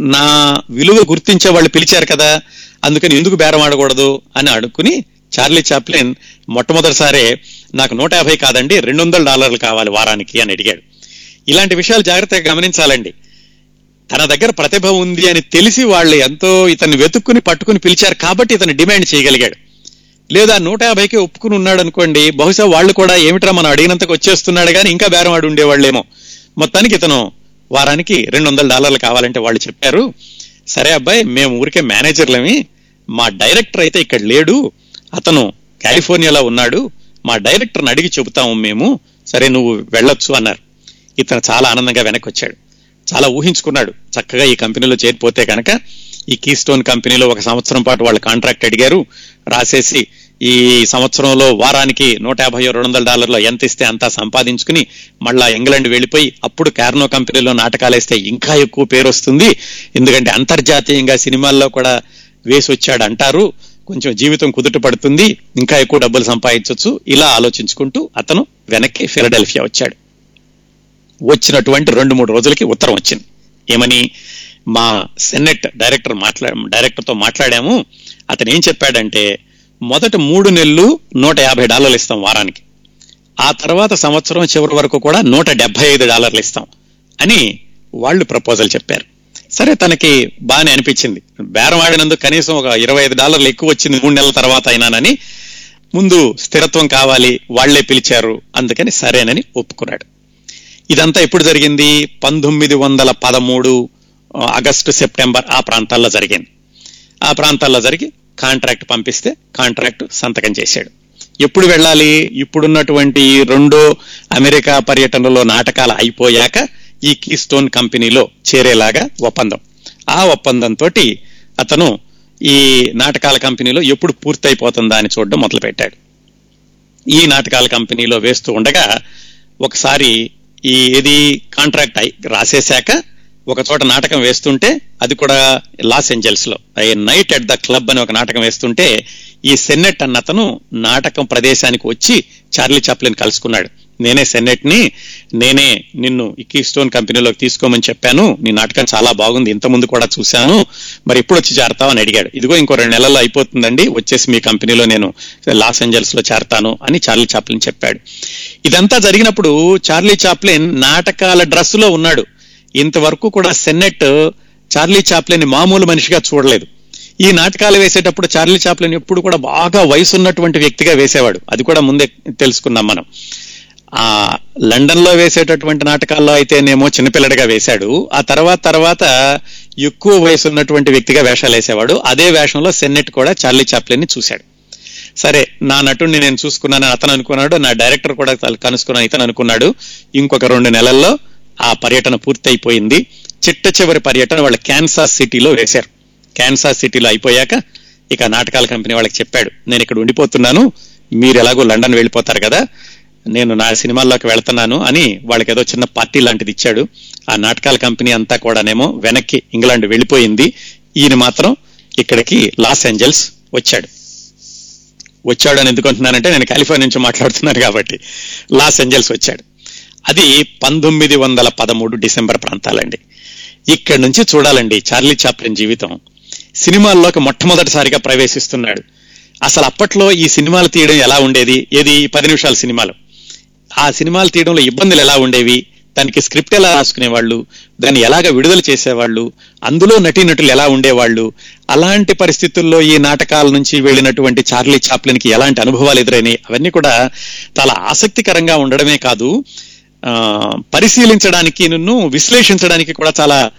నా విలువ గుర్తించే వాళ్ళు పిలిచారు కదా. అందుకని ఎందుకు బేరం ఆడకూడదు అని అడుక్కుని చార్లీ చాప్లిన్ మొట్టమొదటిసారే నాకు నూట యాభై కాదండి రెండు వందల డాలర్లు కావాలి వారానికి అని అడిగాడు. ఇలాంటి విషయాలు జాగ్రత్తగా గమనించాలండి. తన దగ్గర ప్రతిభ ఉంది అని తెలిసి వాళ్ళు ఎంతో ఇతన్ని వెతుక్కుని పట్టుకుని పిలిచారు కాబట్టి ఇతను డిమాండ్ చేయగలిగాడు. లేదా నూట యాభైకి ఒప్పుకుని ఉన్నాడు అనుకోండి బహుశా వాళ్ళు కూడా ఏమిట్రా మనం అడిగినంతకు వచ్చేస్తున్నాడు కానీ ఇంకా బేరం ఆడి ఉండేవాళ్ళేమో. మొత్తానికి ఇతను వారానికి రెండు వందల డాలర్లు కావాలంటే వాళ్ళు చెప్పారు సరే అబ్బాయి మేము ఊరికే మేనేజర్లమి మా డైరెక్టర్ అయితే ఇక్కడ లేడు అతను కాలిఫోర్నియాలో ఉన్నాడు మా డైరెక్టర్ని అడిగి చెబుతాము మేము. సరే నువ్వు వెళ్ళొచ్చు అన్నారు. ఇతను చాలా ఆనందంగా వెనక్కి వచ్చాడు చాలా ఊహించుకున్నాడు. చక్కగా ఈ కంపెనీలో చేరిపోతే కనుక ఈ కీస్టోన్ కంపెనీలో ఒక సంవత్సరం పాటు వాళ్ళు కాంట్రాక్ట్ అడిగారు. రాసేసి ఈ సంవత్సరంలో వారానికి నూట యాభై రెండు వందల డాలర్లు ఎంత ఇస్తే అంతా సంపాదించుకుని మళ్ళా ఇంగ్లాండ్ వెళ్ళిపోయి అప్పుడు కార్నో కంపెనీలో నాటకాలు వేస్తే ఇంకా ఎక్కువ పేరు వస్తుంది. ఎందుకంటే అంతర్జాతీయంగా సినిమాల్లో కూడా వేసి వచ్చాడు అంటారు కొంచెం జీవితం కుదుట పడుతుంది ఇంకా ఎక్కువ డబ్బులు సంపాదించవచ్చు ఇలా ఆలోచించుకుంటూ అతను వెనక్కి ఫిలడెల్ఫియా వచ్చాడు. వచ్చినటువంటి రెండు మూడు రోజులకి ఉత్తరం వచ్చింది. ఏమని? మా సెనెట్ డైరెక్టర్ మాట్లా డైరెక్టర్తో మాట్లాడాము. అతను ఏం చెప్పాడంటే మొదట మూడు నెలలు నూట యాభై డాలర్లు ఇస్తాం వారానికి. ఆ తర్వాత సంవత్సరం చివరి వరకు కూడా నూట డెబ్బై ఐదు డాలర్లు ఇస్తాం అని వాళ్ళు ప్రపోజల్ చెప్పారు. సరే తనకి బాగానే అనిపించింది. బేరం ఆడినందుకు కనీసం ఒక ఇరవై ఐదు డాలర్లు ఎక్కువ వచ్చింది మూడు నెలల తర్వాత అయినానని ముందు స్థిరత్వం కావాలి వాళ్ళే పిలిచారు అందుకని సరేనని ఒప్పుకున్నాడు. ఇదంతా ఎప్పుడు జరిగింది? పంతొమ్మిది వందల పదమూడు ఆగస్టు సెప్టెంబర్ ఆ ప్రాంతాల్లో జరిగింది. ఆ ప్రాంతాల్లో జరిగి కాంట్రాక్ట్ పంపిస్తే కాంట్రాక్ట్ సంతకం చేశాడు. ఎప్పుడు వెళ్ళాలి? ఇప్పుడున్నటువంటి రెండో అమెరికా పర్యటనలో నాటకాలు అయిపోయాక ఈ కీస్టోన్ కంపెనీలో చేరేలాగా ఒప్పందం. ఆ ఒప్పందంతో అతను ఈ నాటకాల కంపెనీలో ఎప్పుడు పూర్తయిపోతుందా అని చూడడం మొదలుపెట్టాడు. ఈ నాటకాల కంపెనీలో వేస్తూ ఉండగా ఒకసారి ఈ ఏది కాంట్రాక్ట్ అయి రాసేశాక ఒక చోట నాటకం వేస్తుంటే అది కూడా Los ఏంజల్స్లో a night at the club అని ఒక నాటకం వేస్తుంటే ఈ సెన్నెట్ అన్న అతను నాటకం ప్రదేశానికి వచ్చి చార్లీ చాప్లిన్ కలుసుకున్నాడు. నేనే సెన్నెట్ని నేనే నిన్ను ఇక్కీ స్టోన్ కంపెనీలోకి తీసుకోమని చెప్పాను. నీ నాటకం చాలా బాగుంది ఇంత ముందు కూడా చూశాను. మరి ఎప్పుడు వచ్చి చేరతావు అని అడిగాడు. ఇదిగో ఇంకో రెండు నెలల్లో అయిపోతుందండి వచ్చేసి మీ కంపెనీలో నేను లాస్ ఏంజల్స్లో చేరతాను అని చార్లీ చాప్లిన్ చెప్పాడు. ఇదంతా జరిగినప్పుడు చార్లీ చాప్లిన్ నాటకాల డ్రెస్లో ఉన్నాడు. ఇంతవరకు కూడా సెన్నెట్ చార్లీ చాప్లిన్ మామూలు మనిషిగా చూడలేదు. ఈ నాటకాలు వేసేటప్పుడు చార్లీ చాప్లిన్ ఎప్పుడు కూడా బాగా వయసు ఉన్నటువంటి వ్యక్తిగా వేసేవాడు. అది కూడా ముందే తెలుసుకున్నాం మనం. ఆ లండన్లో వేసేటటువంటి నాటకాల్లో అయితేనేమో చిన్నపిల్లడిగా వేశాడు. ఆ తర్వాత తర్వాత ఎక్కువ వయసు ఉన్నటువంటి వ్యక్తిగా వేషాలు వేసేవాడు. అదే వేషంలో సెన్నెట్ కూడా చార్లీ చాప్లిన్ని చూశాడు. సరే నా నటుడిని నేను చూసుకున్నాను అతను అనుకున్నాడు నా డైరెక్టర్ కూడా కనుసుకున్నాను ఇతను అనుకున్నాడు. ఇంకొక రెండు నెలల్లో ఆ పర్యటన పూర్తయిపోయింది. చిట్ట చివరి పర్యటన వాళ్ళ క్యాన్సాస్ సిటీలో వేశారు. క్యాన్సాస్ సిటీలో అయిపోయాక ఇక నాటకాల కంపెనీ వాళ్ళకి చెప్పాడు నేను ఇక్కడ ఉండిపోతున్నాను. మీరు ఎలాగో లండన్ వెళ్ళిపోతారు కదా. నేను నా సినిమాల్లోకి వెళ్తున్నాను అని వాళ్ళకి ఏదో చిన్న పార్టీ లాంటిది ఇచ్చాడు. ఆ నాటకాల కంపెనీ అంతా కూడానేమో వెనక్కి ఇంగ్లాండ్ వెళ్ళిపోయింది. ఈయన మాత్రం ఇక్కడికి లాస్ ఏంజల్స్ వచ్చాడు. వచ్చాడు అని ఎందుకుంటున్నానంటే నేను కాలిఫోర్నియా నుంచి మాట్లాడుతున్నాను కాబట్టి. లాస్ ఏంజల్స్ వచ్చాడు. అది పంతొమ్మిది వందల పదమూడు డిసెంబర్ ప్రాంతాలండి. ఇక్కడి నుంచి చూడాలండి చార్లీ చాప్లిన్ జీవితం. సినిమాల్లోకి మొట్టమొదటిసారిగా ప్రవేశిస్తున్నాడు. అసలు అప్పట్లో ఈ సినిమాలు తీయడం ఎలా ఉండేది? ఏది? పది నిమిషాల సినిమాలు. ఆ సినిమాలు తీయడంలో ఇబ్బందులు ఎలా ఉండేవి? దానికి స్క్రిప్ట్ ఎలా రాసుకునేవాళ్ళు? దాన్ని ఎలాగ విడుదల చేసేవాళ్ళు? అందులో నటీనటులు ఎలా ఉండేవాళ్ళు? అలాంటి పరిస్థితుల్లో ఈ నాటకాల నుంచి వెళ్ళినటువంటి చార్లీ చాప్లిన్కి ఎలాంటి అనుభవాలు ఎదురైనాయి? అవన్నీ కూడా చాలా ఆసక్తికరంగా ఉండడమే కాదు పరిశీలించడానికి నన్ను విశ్లేషించడానికి కూడా చాలా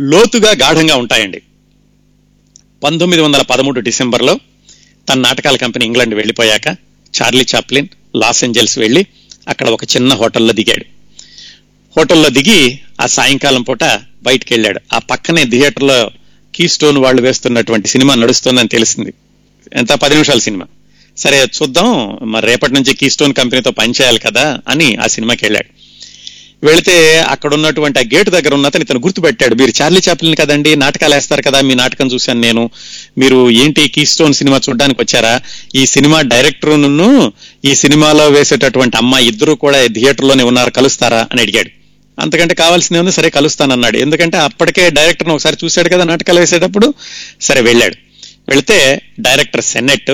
లోతుగా గాఢంగా ఉంటాయండి. పంతొమ్మిది వందల పదమూడు డిసెంబర్లో తన నాటకాల కంపెనీ ఇంగ్లాండ్ వెళ్ళిపోయాక చార్లీ చాప్లిన్ లాస్ ఏంజల్స్ వెళ్ళి అక్కడ ఒక చిన్న హోటల్లో దిగాడు. హోటల్లో దిగి ఆ సాయంకాలం పూట బయటికి వెళ్ళాడు ఆ పక్కనే థియేటర్లో కీ స్టోన్ వాళ్ళు వేస్తున్నటువంటి సినిమా నడుస్తుందని తెలిసింది. ఎంత? పది నిమిషాల సినిమా. సరే చూద్దాం మరి రేపటి నుంచి కీ స్టోన్ కంపెనీతో పనిచేయాలి కదా అని ఆ సినిమాకి వెళ్ళాడు. వెళితే అక్కడ ఉన్నటువంటి ఆ గేటు దగ్గర ఉన్న అతను ఇతను గుర్తుపెట్టాడు. మీరు చార్లీ చాప్లిన్ కదండి నాటకాలు వేస్తారు కదా మీ నాటకం చూశాను నేను. మీరు ఏంటి కీ స్టోన్ సినిమా చూడడానికి వచ్చారా? ఈ సినిమా డైరెక్టర్ను ఈ సినిమాలో వేసేటటువంటి అమ్మాయి ఇద్దరు కూడా థియేటర్లోనే ఉన్నారు కలుస్తారా అని అడిగాడు. అంతకంటే కావాల్సింది ఉంది సరే కలుస్తానన్నాడు. ఎందుకంటే అప్పటికే డైరెక్టర్ను ఒకసారి చూశాడు కదా నాటకాలు వేసేటప్పుడు. సరే వెళ్ళాడు. వెళితే డైరెక్టర్ సెన్నెట్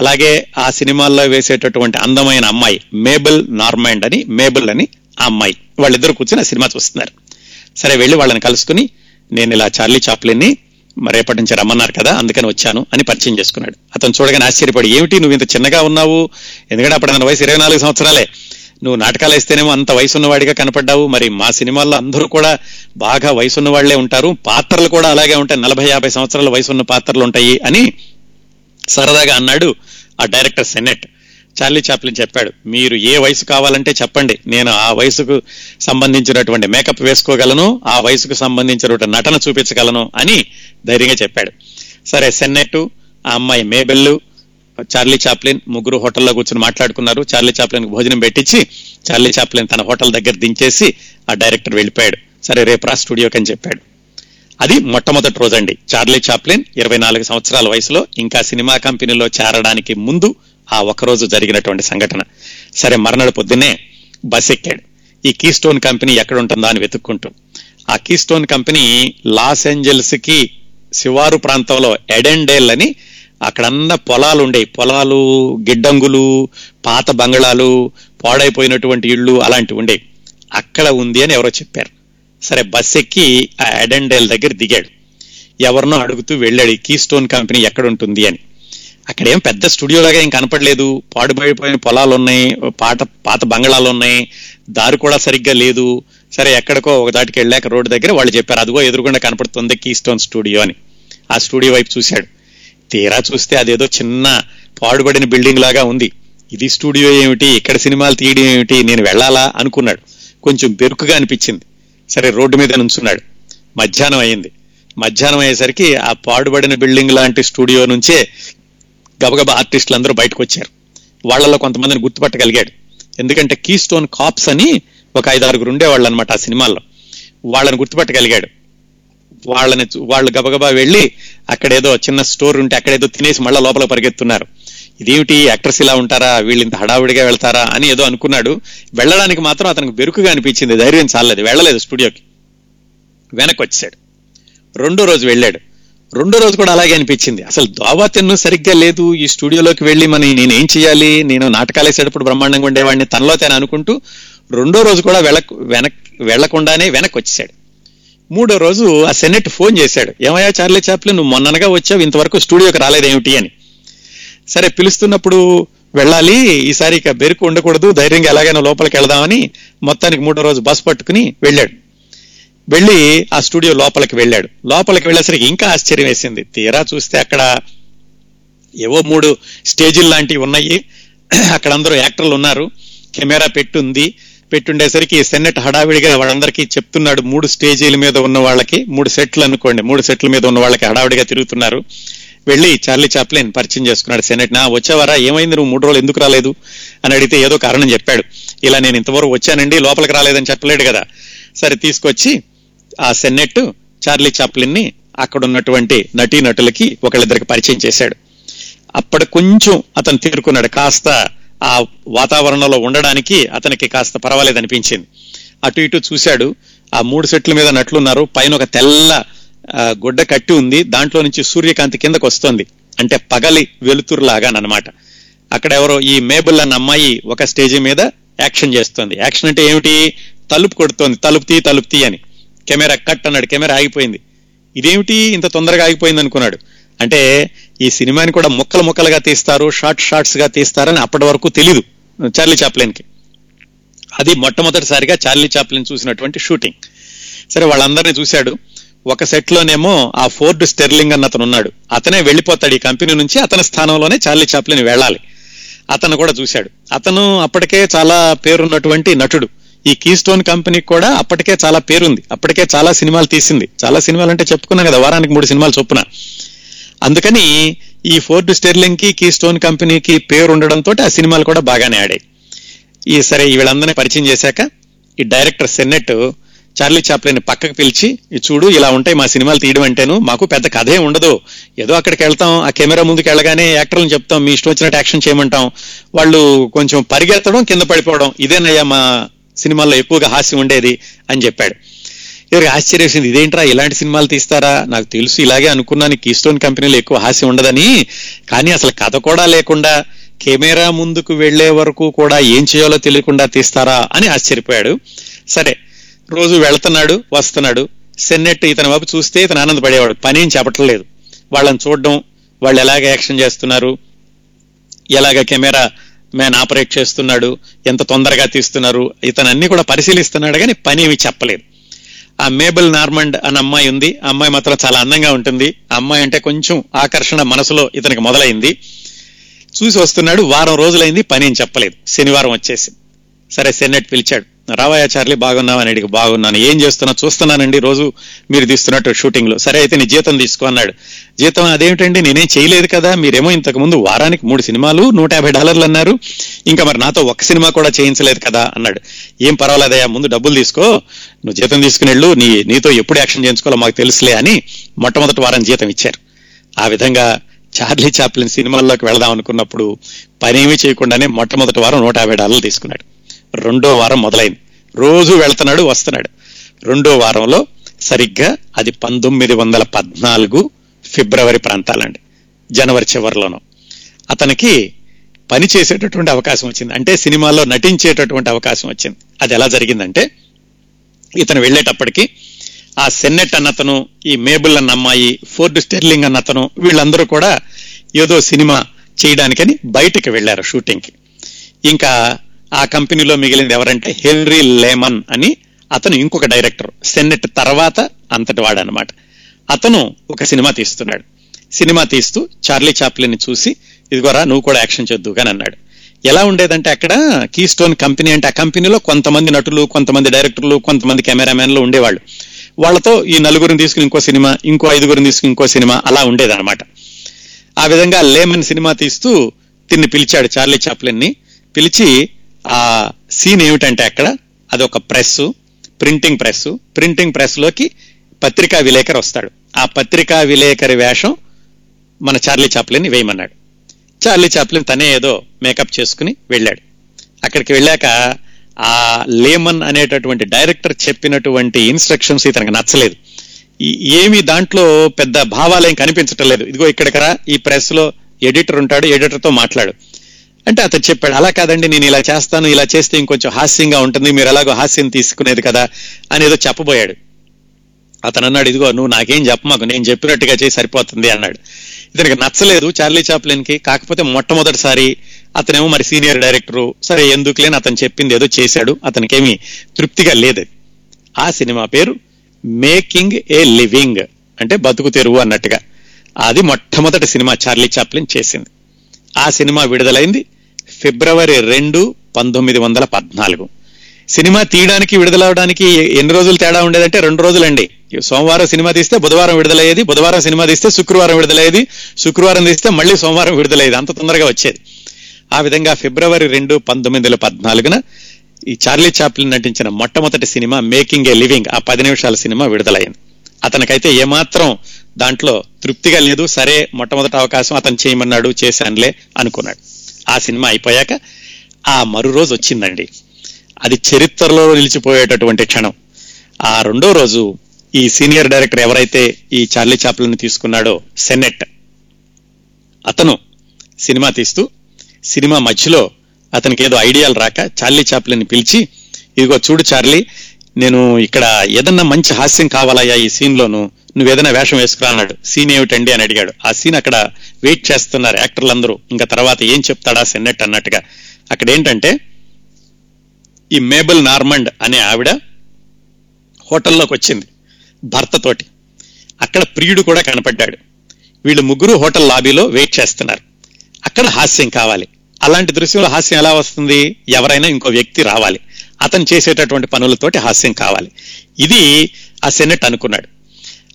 అలాగే ఆ సినిమాల్లో వేసేటటువంటి అందమైన అమ్మాయి మేబుల్ నార్మాండ్ అని మేబుల్ అని ఆ అమ్మాయి. వాళ్ళిద్దరు కూర్చొని ఆ సినిమా చూస్తున్నారు. సరే వెళ్ళి వాళ్ళని కలుసుకుని నేను ఇలా చార్లీ చాప్లిన్ని రేపటి నుంచి రమ్మన్నారు కదా అందుకని వచ్చాను అని పరిచయం చేసుకున్నాడు. అతను చూడగానే ఆశ్చర్యపడి ఏమిటి నువ్వు ఇంత చిన్నగా ఉన్నావు? ఎందుకంటే అప్పుడు నా వయసు ఇరవై నాలుగు సంవత్సరాలే. నువ్వు నాటకాలు వేస్తేనేమో అంత వయసు ఉన్నవాడిగా కనపడ్డావు. మరి మా సినిమాల్లో అందరూ కూడా బాగా వయసున్న వాళ్ళే ఉంటారు. పాత్రలు కూడా అలాగే ఉంటాయి. నలభై యాభై సంవత్సరాల వయసున్న పాత్రలు ఉంటాయి అని సరదాగా అన్నాడు ఆ డైరెక్టర్ సెనెట్. చార్లీ చాప్లిన్ చెప్పాడు మీరు ఏ వయసు కావాలంటే చెప్పండి. నేను ఆ వయసుకు సంబంధించినటువంటి మేకప్ వేసుకోగలను ఆ వయసుకు సంబంధించినటువంటి నటన చూపించగలను అని ధైర్యంగా చెప్పాడు. సరే సెన్నెట్ ఆ అమ్మాయి మేబెల్లు చార్లీ చాప్లిన్ ముగ్గురు హోటల్లో కూర్చొని మాట్లాడుకున్నారు. చార్లీ చాప్లిన్ భోజనం పెట్టించి చార్లీ చాప్లిన్ తన హోటల్ దగ్గర దించేసి ఆ డైరెక్టర్ వెళ్ళిపోయాడు. సరే రేపు రా స్టూడియోకి అని చెప్పాడు. అది మొట్టమొదటి రోజండి. చార్లీ చాప్లిన్ ఇరవై నాలుగు సంవత్సరాల వయసులో ఇంకా సినిమా కంపెనీలో చేరడానికి ముందు ఆ రోజు జరిగినటువంటి సంఘటన. సరే మర్నాడు పొద్దున్నే బస్ ఎక్కాడు. ఈ కీ స్టోన్ కంపెనీ ఎక్కడ ఉంటుందా అని వెతుక్కుంటూ. ఆ కీ స్టోన్ కంపెనీ లాస్ ఏంజల్స్కి శివారు ప్రాంతంలో ఎడెండేల్ అని అక్కడన్న పొలాలు ఉండేవి పొలాలు గిడ్డంగులు పాత బంగళాలు పాడైపోయినటువంటి ఇళ్ళు అలాంటివి ఉండేవి అక్కడ ఉంది అని ఎవరో చెప్పారు. సరే బస్ ఎక్కి ఆ ఎడెండేల్ దగ్గర దిగాడు. ఎవరినో అడుగుతూ వెళ్ళాడు కీ స్టోన్ కంపెనీ ఎక్కడ ఉంటుంది అని. అక్కడేం పెద్ద స్టూడియో లాగా ఏం కనపడలేదు. పాడుపడిపోయిన పొలాలు ఉన్నాయి పాట పాత బంగళాలు ఉన్నాయి దారి కూడా సరిగ్గా లేదు. సరే ఎక్కడికో ఒక దాటికి వెళ్ళాక రోడ్డు దగ్గర వాళ్ళు చెప్పారు అదిగో ఎదురుగుండా కనపడుతుంది కీ స్టోన్ స్టూడియో అని. ఆ స్టూడియో వైపు చూశాడు. తీరా చూస్తే అదేదో చిన్న పాడుబడిన బిల్డింగ్ లాగా ఉంది. ఇది స్టూడియో ఏమిటి? ఇక్కడ సినిమాలు తీయడం ఏమిటి? నేను వెళ్ళాలా? అనుకున్నాడు. కొంచెం బెరుకుగా అనిపించింది. సరే రోడ్డు మీద నుంచున్నాడు. మధ్యాహ్నం అయింది మధ్యాహ్నం అయ్యేసరికి ఆ పాడుబడిన బిల్డింగ్ లాంటి స్టూడియో నుంచే గబగబ ఆర్టిస్టులు అందరూ బయటకు వచ్చారు. వాళ్ళలో కొంతమందిని గుర్తుపట్టగలిగాడు. ఎందుకంటే కీ స్టోన్ కాప్స్ అని ఒక ఐదారుగురు ఉండేవాళ్ళు అనమాట ఆ సినిమాల్లో. వాళ్ళని గుర్తుపట్టగలిగాడు. వాళ్ళని వాళ్ళు గబగబా వెళ్ళి అక్కడేదో చిన్న స్టోర్ ఉంటే అక్కడేదో తినేసి మళ్ళా లోపల పరిగెత్తున్నారు. ఇదేమిటి? యాక్టర్స్ ఇలా ఉంటారా? వీళ్ళు ఇంత హడావుడిగా వెళ్తారా? అని ఏదో అనుకున్నాడు. వెళ్ళడానికి మాత్రం అతనికి బెరుకుగా అనిపించింది. ధైర్యం చాలలేదు. వెళ్ళలేదు స్టూడియోకి. వెనక్కి వచ్చాడు రెండో రోజు వెళ్ళాడు. రెండో రోజు కూడా అలాగే అనిపించింది. అసలు దోవా తెన్ను సరిగ్గా లేదు. ఈ స్టూడియోలోకి వెళ్ళి మన నేనేం చేయాలి? నేను నాటకాలు వేసేటప్పుడు బ్రహ్మాండంగా ఉండేవాడిని. తనలో తను అనుకుంటూ రెండో రోజు కూడా వెళ్ళకు వెనక్ వెళ్ళకుండానే వెనక్కి వచ్చేసాడు మూడో రోజు ఆ సెనెట్ ఫోన్ చేశాడు. ఏమయ్యా చార్లీ చాప్లీ నువ్వు మొన్ననగా వచ్చావు ఇంతవరకు స్టూడియోకి రాలేదేమిటి అని. సరే పిలుస్తున్నప్పుడు వెళ్ళాలి ఈసారి ఇక బెరుకు ఉండకూడదు ధైర్యంగా ఎలాగైనా లోపలికి వెళదామని మొత్తానికి మూడో రోజు బస్ పట్టుకుని వెళ్ళాడు. వెళ్ళి ఆ స్టూడియో లోపలికి వెళ్ళాడు. లోపలికి వెళ్ళేసరికి ఇంకా ఆశ్చర్యం వేసింది. తీరా చూస్తే అక్కడ ఏవో మూడు స్టేజీలు లాంటివి ఉన్నాయి. అక్కడ అందరూ యాక్టర్లు ఉన్నారు. కెమెరా పెట్టుంది. పెట్టుండేసరికి సెన్నెట్ హడావిడిగా వాళ్ళందరికీ చెప్తున్నాడు మూడు స్టేజీల మీద ఉన్న వాళ్ళకి మూడు సెట్లు అనుకోండి మూడు సెట్ల మీద ఉన్న వాళ్ళకి హడావిడిగా తిరుగుతున్నారు. వెళ్ళి చార్లీ చాప్లిన్ పరిచయం చేసుకున్నాడు సెనెట్ నా వచ్చేవారా? ఏమైంది? నువ్వు మూడు రోజులు ఎందుకు రాలేదు? అని అడిగితే ఏదో కారణం చెప్పాడు. ఇలా నేను ఇంతవరకు వచ్చానండి లోపలికి రాలేదని చెప్పలేడు కదా. సరే తీసుకొచ్చి ఆ సెన్నెట్ చార్లీ చాప్లిన్ని అక్కడ ఉన్నటువంటి నటీనటులకి ఒకళ్ళిద్దరికి పరిచయం చేశాడు. అప్పటి కొంచెం అతను తీరుకున్నాడు కాస్త ఆ వాతావరణంలో ఉండడానికి అతనికి కాస్త పర్వాలేదు అనిపించింది అటు ఇటు చూశాడు. ఆ మూడు సెట్ల మీద నట్లున్నారు. పైన ఒక తెల్ల ఆ, గుడ్డ కట్టి ఉంది. దాంట్లో నుంచి సూర్యకాంతి కిందకు వస్తుంది. అంటే పగలి వెలుతురులాగానమాట అక్కడ ఎవరో ఈ మేబుల్ అన్న అమ్మాయి ఒక స్టేజి మీద యాక్షన్ చేస్తుంది. యాక్షన్ అంటే ఏమిటి? తలుపు కొడుతోంది. తలుపు తీ తలుపు తీ అని. కెమెరా కట్ అన్నాడు. కెమెరా ఆగిపోయింది. ఇదేమిటి? ఇంత తొందరగా ఆగిపోయింది అనుకున్నాడు అంటే ఈ సినిమాని కూడా ముక్కలు ముక్కలుగా తీస్తారు షార్ట్ షార్ట్స్గా తీస్తారని అప్పటి వరకు తెలీదు చార్లీ చాప్లిన్కి అది మొట్టమొదటిసారిగా చార్లీ చాప్లిన్ చూసినటువంటి షూటింగ్. సరే వాళ్ళందరినీ చూశాడు. ఒక సెట్ లోనేమో ఆ ఫోర్డ్ స్టెర్లింగ్ అన్న అతను ఉన్నాడు. అతనే వెళ్ళిపోతాడు ఈ కంపెనీ నుంచి అతని స్థానంలోనే చార్లీ చాప్లిన్ వెళ్ళాలి. అతను కూడా చూశాడు. అతను అప్పటికే చాలా పేరున్నటువంటి నటుడు. ఈ కీస్టోన్ కంపెనీకి కూడా అప్పటికే చాలా పేరుంది. అప్పటికే చాలా సినిమాలు తీసింది. చాలా సినిమాలు అంటే చెప్పుకున్నాం కదా వారానికి మూడు సినిమాలు చొప్పున. అందుకని ఈ ఫోర్డ్ స్టెర్లింగ్కి కీ స్టోన్ కంపెనీకి పేరు ఉండడంతో ఆ సినిమాలు కూడా బాగానే ఆడాయి. ఈ సరే వీళ్ళందరినీ పరిచయం చేశాక ఈ డైరెక్టర్ సెన్నెట్ చార్లీ చాప్లిన్ పక్కకు పిలిచి చూడు ఇలా ఉంటాయి మా సినిమాలు తీయడం అంటేను మాకు పెద్ద కథే ఉండదు. ఏదో అక్కడికి వెళ్తాం ఆ కెమెరా ముందుకు వెళ్ళగానే యాక్టర్లను చెప్తాం మీ ఇష్టం వచ్చినట్టు యాక్షన్ చేయమంటాం. వాళ్ళు కొంచెం పరిగెత్తడం కింద పడిపోవడం ఇదేనయ్యా మా సినిమాల్లో ఎక్కువగా హాస్యం ఉండేది అని చెప్పాడు. ఎవరికి ఆశ్చర్య వచ్చింది ఇదేంట్రా ఇలాంటి సినిమాలు తీస్తారా? నాకు తెలుసు ఇలాగే అనుకున్నాను. కీస్టోన్ కంపెనీలో ఎక్కువ హాస్యం ఉండదని. కానీ అసలు కథ కూడా లేకుండా కెమెరా ముందుకు వెళ్ళే వరకు కూడా ఏం చేయాలో తెలియకుండా తీస్తారా అని ఆశ్చర్యపోయాడు. సరే రోజు వెళ్తున్నాడు వస్తున్నాడు. సెన్నెట్ ఇతని వైపు చూస్తే ఇతను ఆనందపడేవాడు. పని ఏం చెప్పట్లేదు వాళ్ళని చూడడం వాళ్ళు ఎలాగ యాక్షన్ చేస్తున్నారు? ఎలాగ కెమెరా మ్యాన్ ఆపరేట్ చేస్తున్నాడు? ఎంత తొందరగా తీస్తున్నారు? ఇతను అన్ని కూడా పరిశీలిస్తున్నాడు కానీ పని ఏమి చెప్పలేదు. ఆ మేబుల్ నార్మండ్ అన్న అమ్మాయి ఉంది. ఆ అమ్మాయి మాత్రం చాలా అందంగా ఉంటుంది. ఆ అమ్మాయి అంటే కొంచెం ఆకర్షణ మనసులో ఇతనికి మొదలైంది. చూసి వస్తున్నాడు వారం రోజులైంది పని ఏం చెప్పలేదు. శనివారం వచ్చేసి సరే సెన్నెట్ పిలిచాడు. రావయ్య బాగున్నావని అడిగి బాగున్నాను. ఏం చేస్తున్నా? చూస్తున్నానండి రోజు మీరు తీస్తున్నట్టు షూటింగ్లో సరే అయితే నీ జీతం తీసుకో అన్నాడు. జీతం అదేమిటండి? నేనేం చేయలేదు కదా. మీరేమో ఇంతకు ముందు వారానికి మూడు సినిమాలు నూట యాభై డాలర్లు అన్నారు. ఇంకా మరి నాతో ఒక్క సినిమా కూడా చేయించలేదు కదా అన్నాడు. ఏం పర్వాలేదయ్యా ముందు డబ్బులు తీసుకో నువ్వు జీతం తీసుకుని వెళ్ళు నీ నీతో ఎప్పుడు యాక్షన్ చేయించుకోవాలో మాకు తెలుసులే అని మొట్టమొదటి వారం జీతం ఇచ్చారు. ఆ విధంగా చార్లీ చాప్లిన్ సినిమాల్లోకి వెళదాం అనుకున్నప్పుడు పనేమీ చేయకుండానే మొట్టమొదటి వారం నూట యాభై డాలర్లు తీసుకున్నాడు. రెండో వారం మొదలైంది. రోజు వెళ్తున్నాడు వస్తున్నాడు. రెండో వారంలో సరిగ్గా అది పంతొమ్మిది వందల పద్నాలుగు ఫిబ్రవరి ప్రాంతాలండి జనవరి చివరిలోనూ. అతనికి పని చేసేటటువంటి అవకాశం వచ్చింది. అంటే సినిమాలో నటించేటటువంటి అవకాశం వచ్చింది. అది ఎలా జరిగిందంటే ఇతను వెళ్ళేటప్పటికి ఆ సెన్నెట్ అన్నతను ఈ మేబుల్ అన్న అమ్మాయి ఫోర్డ్ స్టెర్లింగ్ అన్నతను వీళ్ళందరూ కూడా ఏదో సినిమా చేయడానికని బయటికి వెళ్ళారు షూటింగ్కి ఇంకా ఆ కంపెనీలో మిగిలింది ఎవరంటే హెన్రీ లేమన్ అని అతను ఇంకొక డైరెక్టర్. సెన్నెట్ తర్వాత అంతటి వాడనమాట అతను ఒక సినిమా తీస్తున్నాడు. సినిమా తీస్తూ చార్లీ చాప్లిన్ చూసి ఇదిగోరా నువ్వు కూడా యాక్షన్ చేద్దు అని అన్నాడు. ఎలా ఉండేదంటే అక్కడ కీ స్టోన్ కంపెనీ అంటే ఆ కంపెనీలో కొంతమంది నటులు కొంతమంది డైరెక్టర్లు కొంతమంది కెమెరామెన్లు ఉండేవాళ్ళు. వాళ్ళతో ఈ నలుగురిని తీసుకుని ఇంకో సినిమా ఇంకో ఐదుగురిని తీసుకుని ఇంకో సినిమా అలా ఉండేదన్నమాట. ఆ విధంగా లేమన్ సినిమా తీస్తూ తిన్ని పిలిచాడు చార్లీ చాప్లిన్ని. పిలిచి ఆ సీన్ ఏమిటంటే అక్కడ అదొక ప్రెస్ ప్రింటింగ్ ప్రెస్ ప్రింటింగ్ ప్రెస్లోకి పత్రికా విలేకరు వస్తాడు. ఆ పత్రికా విలేకరి వేషం మన చార్లీ చాప్లిన్ని వేయమన్నాడు. చార్లీ చాప్లిన్ తనే ఏదో మేకప్ చేసుకుని వెళ్ళాడు. అక్కడికి వెళ్ళాక ఆ లేమన్ అనేటటువంటి డైరెక్టర్ చెప్పినటువంటి ఇన్స్ట్రక్షన్స్ ఇతనికి నచ్చలేదు. ఏమి దాంట్లో పెద్ద భావాలేం కనిపించటం లేదు. ఇదిగో ఇక్కడికరా ఈ ప్రెస్లో ఎడిటర్ ఉంటాడు ఎడిటర్తో మాట్లాడు. అంటే అతను చెప్పాడు అలా కాదండి నేను ఇలా చేస్తాను ఇలా చేస్తే ఇంకొంచెం హాస్యంగా ఉంటుంది మీరు ఎలాగో హాస్యం తీసుకునేది కదా అని ఏదో చెప్పబోయాడు. అతను అన్నాడు ఇదిగో నువ్వు నాకేం చెప్పమాకు నేను చెప్పినట్టుగా చేసి సరిపోతుంది అన్నాడు. ఇతనికి నచ్చలేదు చార్లీ చాప్లిన్కి కాకపోతే మొట్టమొదటిసారి అతనేమో మరి సీనియర్ డైరెక్టరు. సరే ఎందుకులేని అతను చెప్పింది ఏదో చేశాడు. అతనికేమి తృప్తిగా లేదు. ఆ సినిమా పేరు మేకింగ్ ఏ లివింగ్ అంటే బతుకు తెరువు అన్నట్టుగా. అది మొట్టమొదటి సినిమా చార్లీ చాప్లిన్ చేసింది. ఆ సినిమా విడుదలైంది ఫిబ్రవరి రెండు పంతొమ్మిది వందల పద్నాలుగు. సినిమా తీయడానికి విడుదలవడానికి ఎన్ని రోజులు తేడా ఉండేదంటే రెండు రోజులండి. సోమవారం సినిమా తీస్తే బుధవారం విడుదలయ్యేది బుధవారం సినిమా తీస్తే శుక్రవారం విడుదలయ్యేది శుక్రవారం తీస్తే మళ్ళీ సోమవారం విడుదలయ్యేది. అంత తొందరగా వచ్చేది. ఆ విధంగా ఫిబ్రవరి రెండు పంతొమ్మిది వందల పద్నాలుగున ఈ చార్లీ చాప్లిన్ నటించిన మొట్టమొదటి సినిమా మేకింగ్ ఏ లివింగ్ ఆ పది నిమిషాల సినిమా విడుదలైంది. అతనికైతే ఏమాత్రం దాంట్లో తృప్తిగా లేదు సరే మొట్టమొదటి అవకాశం అతను చేయమన్నాడు చేశానులే అనుకున్నాడు. ఆ సినిమా అయిపోయాక ఆ మరో రోజు వచ్చిందండి. అది చరిత్రలో నిలిచిపోయేటటువంటి క్షణం. ఆ రెండో రోజు ఈ సీనియర్ డైరెక్టర్ ఎవరైతే ఈ చార్లీ చాప్లిన్ తీసుకున్నాడో సెనెట్ అతను సినిమా తీస్తూ సినిమా మధ్యలో అతనికి ఏదో ఐడియాలు రాక చార్లీ చాప్లని పిలిచి ఇదిగో చూడు చార్లీ నేను ఇక్కడ ఏదన్నా మంచి హాస్యం కావాలయ్యా ఈ సీన్లోను నువ్వు ఏదైనా వేషం వేసుకురా అన్నాడు. సీన్ ఏమిటండి? అని అడిగాడు. ఆ సీన్ అక్కడ వెయిట్ చేస్తున్నారు యాక్టర్లందరూ. ఇంకా తర్వాత ఏం చెప్తాడా సెన్నెట్ అన్నట్టుగా. అక్కడ ఏంటంటే ఈ మేబల్ నార్మండ్ అనే ఆవిడ హోటల్లోకి వచ్చింది భర్తతోటి అక్కడ ప్రియుడు కూడా కనపడ్డాడు. వీళ్ళు ముగ్గురు హోటల్ లాబీలో వెయిట్ చేస్తున్నారు. అక్కడ హాస్యం కావాలి. అలాంటి దృశ్యంలో హాస్యం ఎలా వస్తుంది? ఎవరైనా ఇంకో వ్యక్తి రావాలి. అతను చేసేటటువంటి పనులతోటి హాస్యం కావాలి. ఇది ఆ సెనెట్ అనుకున్నాడు.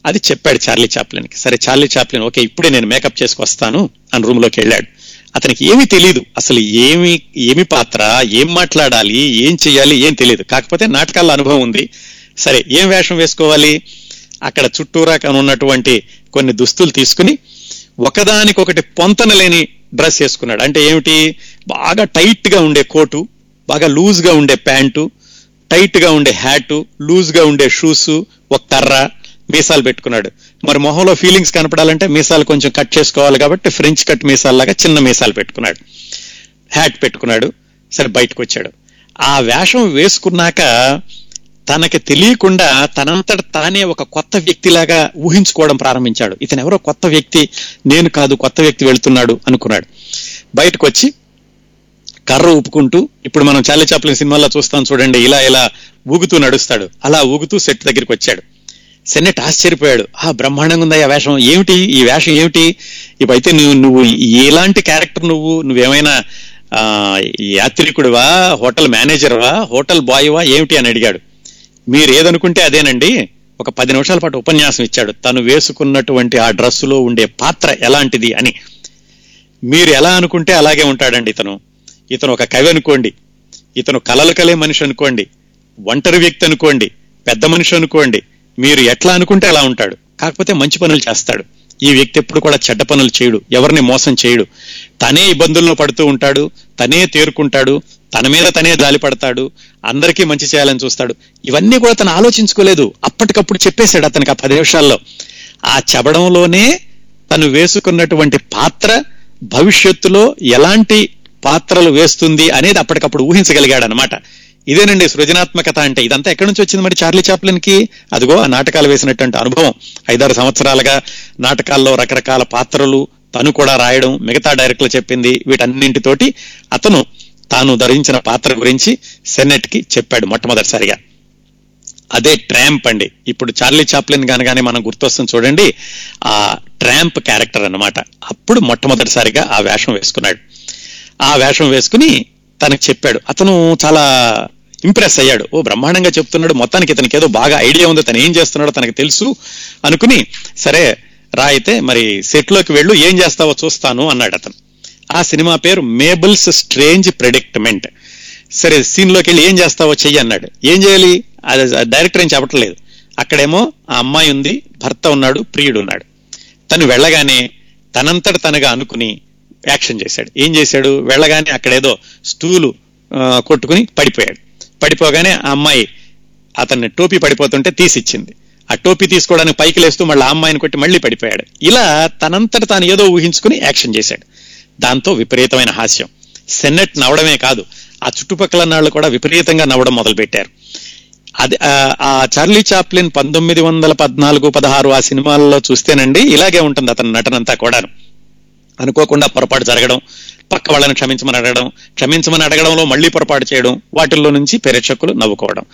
అది చెప్పాడు చార్లీ చాప్లిన్కి. సరే చార్లీ చాప్లిన్ ఓకే ఇప్పుడే నేను మేకప్ చేసుకొస్తాను అని రూమ్లోకి వెళ్ళాడు. అతనికి ఏమీ తెలియదు అసలు ఏమి ఏమి పాత్ర ఏం మాట్లాడాలి ఏం చేయాలి ఏం తెలియదు కాకపోతే నాటకాల అనుభవం ఉంది. సరే ఏం వేషం వేసుకోవాలి? అక్కడ చుట్టూరా ఉన్నటువంటి కొన్ని దుస్తులు తీసుకుని ఒకదానికొకటి పొంతన లేని డ్రెస్ వేసుకున్నాడు. అంటే ఏమిటి? బాగా టైట్గా ఉండే కోటు బాగా లూజ్గా ఉండే ప్యాంటు టైట్గా ఉండే హ్యాటు లూజ్గా ఉండే షూసు ఒక కర్ర మీసాలు పెట్టుకున్నాడు. మరి మొహంలో ఫీలింగ్స్ కనపడాలంటే మీసాలు కొంచెం కట్ చేసుకోవాలి కాబట్టి ఫ్రెంచ్ కట్ మీసాల్లాగా చిన్న మీసాలు పెట్టుకున్నాడు. హ్యాట్ పెట్టుకున్నాడు. సరే బయటకు వచ్చాడు ఆ వేషం వేసుకున్నాక తనకి తెలియకుండా తనంతట తానే ఒక కొత్త వ్యక్తిలాగా ఊహించుకోవడం ప్రారంభించాడు. ఇతను ఎవరో కొత్త వ్యక్తి నేను కాదు కొత్త వ్యక్తి వెళ్తున్నాడు అనుకున్నాడు. బయటకు వచ్చి కర్ర ఊపుకుంటూ ఇప్పుడు మనం చాలీ చాప్లిన్ సినిమాల్లో చూస్తాం చూడండి ఇలా ఇలా ఊగుతూ నడుస్తాడు. అలా ఊగుతూ సెట్ దగ్గరికి వచ్చాడు. సెన్నెట్ ఆశ్చర్యపోయాడు. ఆ బ్రహ్మాండంగా ఉందా ఆ వేషం. ఏమిటి? ఈ వేషం ఏమిటి? ఇప్పుడైతే నువ్వు నువ్వు ఎలాంటి క్యారెక్టర్ నువ్వు నువ్వేమైనా యాత్రికుడివా? హోటల్ మేనేజర్వా? హోటల్ బాయ్వా? ఏమిటి? అని అడిగాడు. మీరు ఏదనుకుంటే అదేనండి. ఒక పది నిమిషాల పాటు ఉపన్యాసం ఇచ్చాడు. తను వేసుకున్నటువంటి ఆ డ్రెస్సులో ఉండే పాత్ర ఎలాంటిది? అని. మీరు ఎలా అనుకుంటే అలాగే ఉంటాడండి ఇతను. ఇతను ఒక కవి అనుకోండి. ఇతను కలలు కలే మనిషి అనుకోండి. ఒంటరి వ్యక్తి అనుకోండి. పెద్ద మనిషి అనుకోండి. మీరు ఎట్లా అనుకుంటే అలా ఉంటాడు. కాకపోతే మంచి పనులు చేస్తాడు. ఈ వ్యక్తి ఎప్పుడు కూడా చెడ్డ పనులు చేయడు. ఎవరిని మోసం చేయడు. తనే ఇబ్బందుల్లో పడుతూ ఉంటాడు. తనే తేరుకుంటాడు. తన మీద తనే జాలి పడతాడు. అందరికీ మంచి చేయాలని చూస్తాడు. ఇవన్నీ కూడా తను ఆలోచించుకోలేదు. అప్పటికప్పుడు చెప్పేశాడు అతనికి ఆ పది నిమిషాల్లో. ఆ చెప్పడంలోనే తను వేసుకున్నటువంటి పాత్ర భవిష్యత్తులో ఎలాంటి పాత్రలు వేస్తుంది అనేది అప్పటికప్పుడు ఊహించగలిగాడు అనమాట ఇదేనండి సృజనాత్మకత అంటే. ఇదంతా ఎక్కడి నుంచి వచ్చింది మరి చార్లీ చాప్లిన్కి అదిగో ఆ నాటకాలు వేసినటువంటి అనుభవం. ఐదారు సంవత్సరాలుగా నాటకాల్లో రకరకాల పాత్రలు తను కూడా రాయడం మిగతా డైరెక్టర్లు చెప్పింది వీటన్నింటితోటి అతను తాను ధరించిన పాత్ర గురించి సెనెట్కి చెప్పాడు మొట్టమొదటిసారిగా. అదే ట్రాంప్ అండి. ఇప్పుడు చార్లీ చాప్లిన్ కనగానే మనం గుర్తొస్తుంది చూడండి ఆ ట్రాంప్ క్యారెక్టర్ అన్నమాట. అప్పుడు మొట్టమొదటిసారిగా ఆ వేషం వేసుకున్నాడు. ఆ వేషం వేసుకుని తనకు చెప్పాడు. అతను చాలా ఇంప్రెస్ అయ్యాడు. ఓ బ్రహ్మాండంగా చెప్తున్నాడు. మొత్తానికి ఇతనికి ఏదో బాగా ఐడియా ఉంది. తను ఏం చేస్తున్నాడో తనకు తెలుసు అనుకుని సరే రా అయితే మరి సెట్లోకి వెళ్ళు ఏం చేస్తావో చూస్తాను అన్నాడు అతను. ఆ సినిమా పేరు మేబుల్స్ స్ట్రేంజ్ ప్రెడిక్ట్మెంట్. సరే సీన్లోకి వెళ్ళి ఏం చేస్తావో చెయ్యి అన్నాడు. ఏం చేయాలి? అది డైరెక్టర్ ఏం చెప్పట్లేదు. అక్కడేమో ఆ అమ్మాయి ఉంది భర్త ఉన్నాడు ప్రియుడు ఉన్నాడు. తను వెళ్ళగానే తనంతట తనగా అనుకుని యాక్షన్ చేశాడు. ఏం చేశాడు? వెళ్ళగానే అక్కడేదో స్టూలు కొట్టుకుని పడిపోయాడు. పడిపోగానే ఆ అమ్మాయి అతన్ని టోపీ పడిపోతుంటే తీసిచ్చింది. ఆ టోపీ తీసుకోవడానికి పైకి లేస్తూ మళ్ళీ ఆ అమ్మాయిని కొట్టి మళ్ళీ పడిపోయాడు. ఇలా తనంతట తాను ఏదో ఊహించుకుని యాక్షన్ చేశాడు. దాంతో విపరీతమైన హాస్యం. సెన్నెట్ నవ్వడమే కాదు ఆ చుట్టుపక్కల నాళ్ళు కూడా విపరీతంగా నవ్వడం మొదలుపెట్టారు. అది ఆ- ఆ చార్లీ చాప్లిన్ పంతొమ్మిది వందల పద్నాలుగు పదహారు ఆ సినిమాల్లో చూస్తేనండి ఇలాగే ఉంటుంది అతని నటనంతా కూడాను. అనుకోకుండా పొరపాటు జరగడం పక్క వాళ్ళని క్షమించమని అడగడం క్షమించమని అడగడంలో మళ్ళీ పొరపాటు చేయడం వాటిల్లో నుంచి ప్రేక్షకులు నవ్వుకోవడం.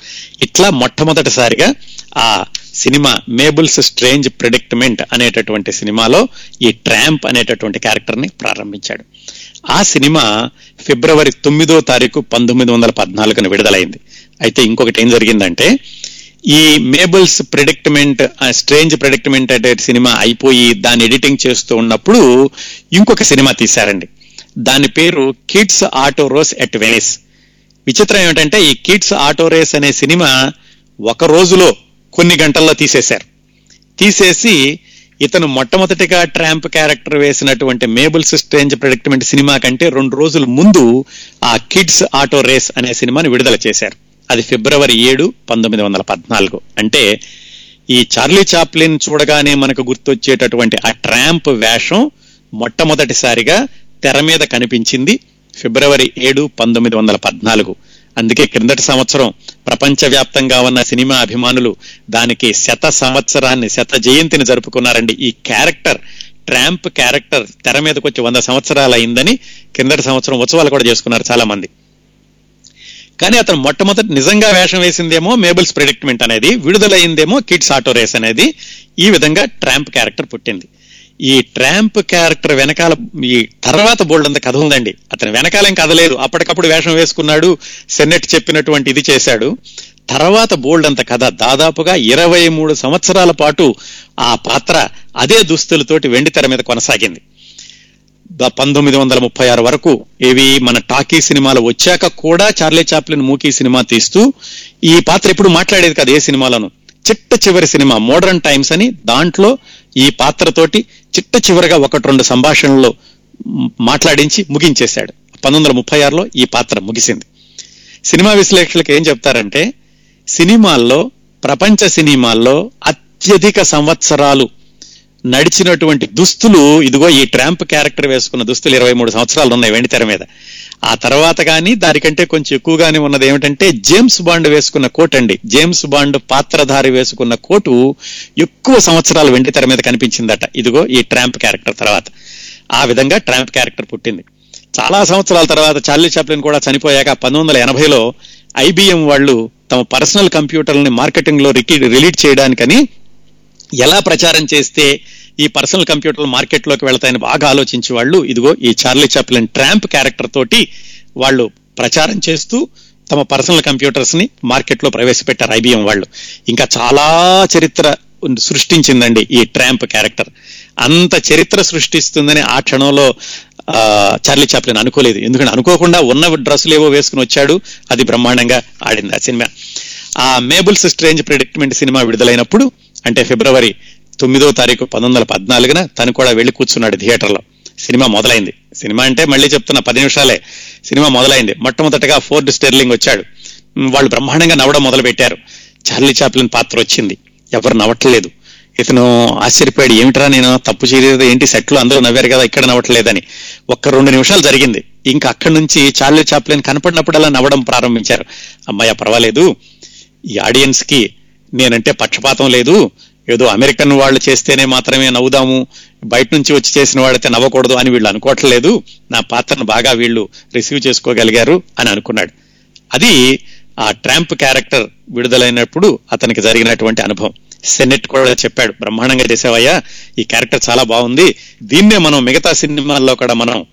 ఇట్లా మొట్టమొదటిసారిగా ఆ సినిమా మేబుల్స్ స్ట్రేంజ్ ప్రిడిక్ట్మెంట్ అనేటటువంటి సినిమాలో ఈ ట్రాంప్ అనేటటువంటి క్యారెక్టర్ని ప్రారంభించాడు. ఆ సినిమా ఫిబ్రవరి తొమ్మిదో తారీఖు పంతొమ్మిది వందల పద్నాలుగున విడుదలైంది. అయితే ఇంకొకటి ఏం జరిగిందంటే ఈ మేబుల్స్ ప్రిడిక్ట్మెంట్ స్ట్రేంజ్ ప్రిడిక్ట్మెంట్ అనే సినిమా అయిపోయి దాన్ని ఎడిటింగ్ చేస్తూ ఉన్నప్పుడు ఇంకొక సినిమా తీశారండి. దాని పేరు kids auto race at Venice. విచిత్రం ఏమిటంటే ఈ కిడ్స్ ఆటో రేస్ అనే సినిమా ఒక రోజులో కొన్ని గంటల్లో తీసేశారు. తీసేసి ఇతను మొట్టమొదటిగా ట్రాంప్ క్యారెక్టర్ వేసినటువంటి మేబుల్స్ స్ట్రేంజ్ ప్రెడిక్ట్మెంట్ సినిమా కంటే రెండు రోజుల ముందు ఆ కిడ్స్ ఆటో రేస్ అనే సినిమాని విడుదల చేశారు. అది ఫిబ్రవరి ఏడు పంతొమ్మిది వందల పద్నాలుగు. అంటే ఈ చార్లీ చాప్లిన్ చూడగానే మనకు గుర్తొచ్చేటటువంటి ఆ ట్రాంప్ వేషం మొట్టమొదటిసారిగా తెర మీద కనిపించింది ఫిబ్రవరి ఏడు పంతొమ్మిది వందల పద్నాలుగు. అందుకే క్రిందటి సంవత్సరం ప్రపంచవ్యాప్తంగా ఉన్న సినిమా అభిమానులు దానికి శత సంవత్సరాన్ని శత జయంతిని జరుపుకున్నారండి. ఈ క్యారెక్టర్ ట్రాంప్ క్యారెక్టర్ తెర మీదకి వచ్చి వంద సంవత్సరాలు అయిందని కిందటి సంవత్సరం ఉత్సవాలు కూడా చేసుకున్నారు చాలా మంది కానీ అతను మొట్టమొదటి నిజంగా వేషం వేసిందేమో మేబుల్స్ ప్రిడిక్ట్మెంట్ అనేది విడుదలైందేమో కిడ్స్ ఆటో రేస్ అనేది ఈ విధంగా ట్రాంప్ క్యారెక్టర్ పుట్టింది. ఈ ట్రాంప్ క్యారెక్టర్ వెనకాల ఈ తర్వాత బోల్డ్ అంత కథ ఉందండి. అతని వెనకాలేం కథ లేదు. అప్పటికప్పుడు వేషం వేసుకున్నాడు సెనెట్ చెప్పినటువంటి ఇది చేశాడు. తర్వాత బోల్డ్ అంత కథ దాదాపుగా ఇరవై మూడు సంవత్సరాల పాటు ఆ పాత్ర అదే దుస్తులతోటి వెండి తెర మీద కొనసాగింది. పంతొమ్మిది వందల ముప్పై ఆరు వరకు ఇవి మన టాకీ సినిమాలు వచ్చాక కూడా చార్లీ చాప్లిన్ మూకీ సినిమా తీస్తూ ఈ పాత్ర ఎప్పుడు మాట్లాడేది కాదు ఏ సినిమాలను. చిట్ట చివరి సినిమా మోడర్న్ టైమ్స్ అని దాంట్లో ఈ పాత్రతోటి చిట్ట చివరిగా ఒకటి రెండు సంభాషణలు మాట్లాడించి ముగించేశాడు. పంతొమ్మిది వందల ముప్పై ఆరులో ఈ పాత్ర ముగిసింది. సినిమా విశ్లేషకులకు ఏం చెప్తారంటే సినిమాల్లో ప్రపంచ సినిమాల్లో అత్యధిక సంవత్సరాలు నడిచినటువంటి దుస్తులు ఇదిగో ఈ ట్రాంప్ క్యారెక్టర్ వేసుకున్న దుస్తులు ఇరవై మూడు సంవత్సరాలు ఉన్నాయి వెండితెర మీద. ఆ తర్వాత కానీ దానికంటే కొంచెం ఎక్కువగానే ఉన్నది ఏమిటంటే జేమ్స్ బాండ్ వేసుకున్న కోట్ అండి. జేమ్స్ బాండ్ పాత్రధారి వేసుకున్న కోటు ఎక్కువ సంవత్సరాలు వెండి తెర మీద కనిపించిందట. ఇదిగో ఈ ట్రాంప్ క్యారెక్టర్ తర్వాత. ఆ విధంగా ట్రాంప్ క్యారెక్టర్ పుట్టింది. చాలా సంవత్సరాల తర్వాత చార్లీ చాప్లిన్ కూడా చనిపోయాక పంతొమ్మిది వందల ఎనభైలో ఐబిఎం వాళ్ళు తమ పర్సనల్ కంప్యూటర్లని మార్కెటింగ్లో రిలీట్ చేయడానికని ఎలా ప్రచారం చేస్తే ఈ పర్సనల్ కంప్యూటర్లు మార్కెట్లోకి వెళ్తాయని బాగా ఆలోచించి వాళ్ళు ఇదిగో ఈ చార్లీ చాప్లిన్ ట్రాంప్ క్యారెక్టర్ తోటి వాళ్ళు ప్రచారం చేస్తూ తమ పర్సనల్ కంప్యూటర్స్ని మార్కెట్లో ప్రవేశపెట్టారు ఐబిఎం వాళ్ళు. ఇంకా చాలా చరిత్ర సృష్టించిందండి ఈ ట్రాంప్ క్యారెక్టర్. అంత చరిత్ర సృష్టిస్తుందని ఆ క్షణంలో ఆ, చార్లీ చాప్లిన్ అనుకోలేదు. ఎందుకంటే అనుకోకుండా ఉన్న డ్రెస్సులు ఏవో వేసుకుని వచ్చాడు. అది బ్రహ్మాండంగా ఆడింది ఆ సినిమా. ఆ మేబుల్స్ స్ట్రేంజ్ ప్రిడిక్ట్మెంట్ సినిమా విడుదలైనప్పుడు అంటే ఫిబ్రవరి తొమ్మిదవ తారీఖు పంతొమ్మిది వందల పద్నాలుగున తను కూడా వెళ్ళి కూర్చున్నాడు థియేటర్లో. సినిమా మొదలైంది. సినిమా అంటే మళ్ళీ చెప్తున్నా పది నిమిషాలే. సినిమా మొదలైంది. మొట్టమొదటగా ఫోర్డ్ స్టెర్లింగ్ వచ్చాడు. వాళ్ళు బ్రహ్మాండంగా నవ్వడం మొదలు పెట్టారు చార్లీ చాప్లిన్ పాత్ర వచ్చింది. ఎవరు నవ్వట్లేదు. ఇతను ఆశ్చర్యపోయాడు. ఏమిట్రా నేను తప్పు చేయలేదు? ఏంటి సెట్లు అందరూ నవ్వారు కదా ఇక్కడ నవ్వట్లేదని. ఒక్క రెండు నిమిషాలు జరిగింది. ఇంకా అక్కడి నుంచి చార్లీ చాప్లిన్ కనపడినప్పుడల్లా నవ్వడం ప్రారంభించారు. అమ్మాయ పర్వాలేదు. ఈ ఆడియన్స్కి నేనంటే పక్షపాతం లేదు. ఏదో అమెరికన్ వాళ్ళు చేస్తేనే మాత్రమే నవ్వుదాము బయట నుంచి వచ్చి చేసిన వాళ్ళైతే నవ్వకూడదు అని వీళ్ళు అనుకోవట్లేదు. నా పాత్రను బాగా వీళ్ళు రిసీవ్ చేసుకోగలిగారు అని అనుకున్నాడు. అది ఆ ట్రాంప్ క్యారెక్టర్ విడుదలైనప్పుడు అతనికి జరిగినటువంటి అనుభవం. సెనెట్ కూడా చెప్పాడు బ్రహ్మాండంగా చేసావయ్యా ఈ క్యారెక్టర్ చాలా బాగుంది. దీన్నే మనం మిగతా సినిమాల్లో కూడా మనం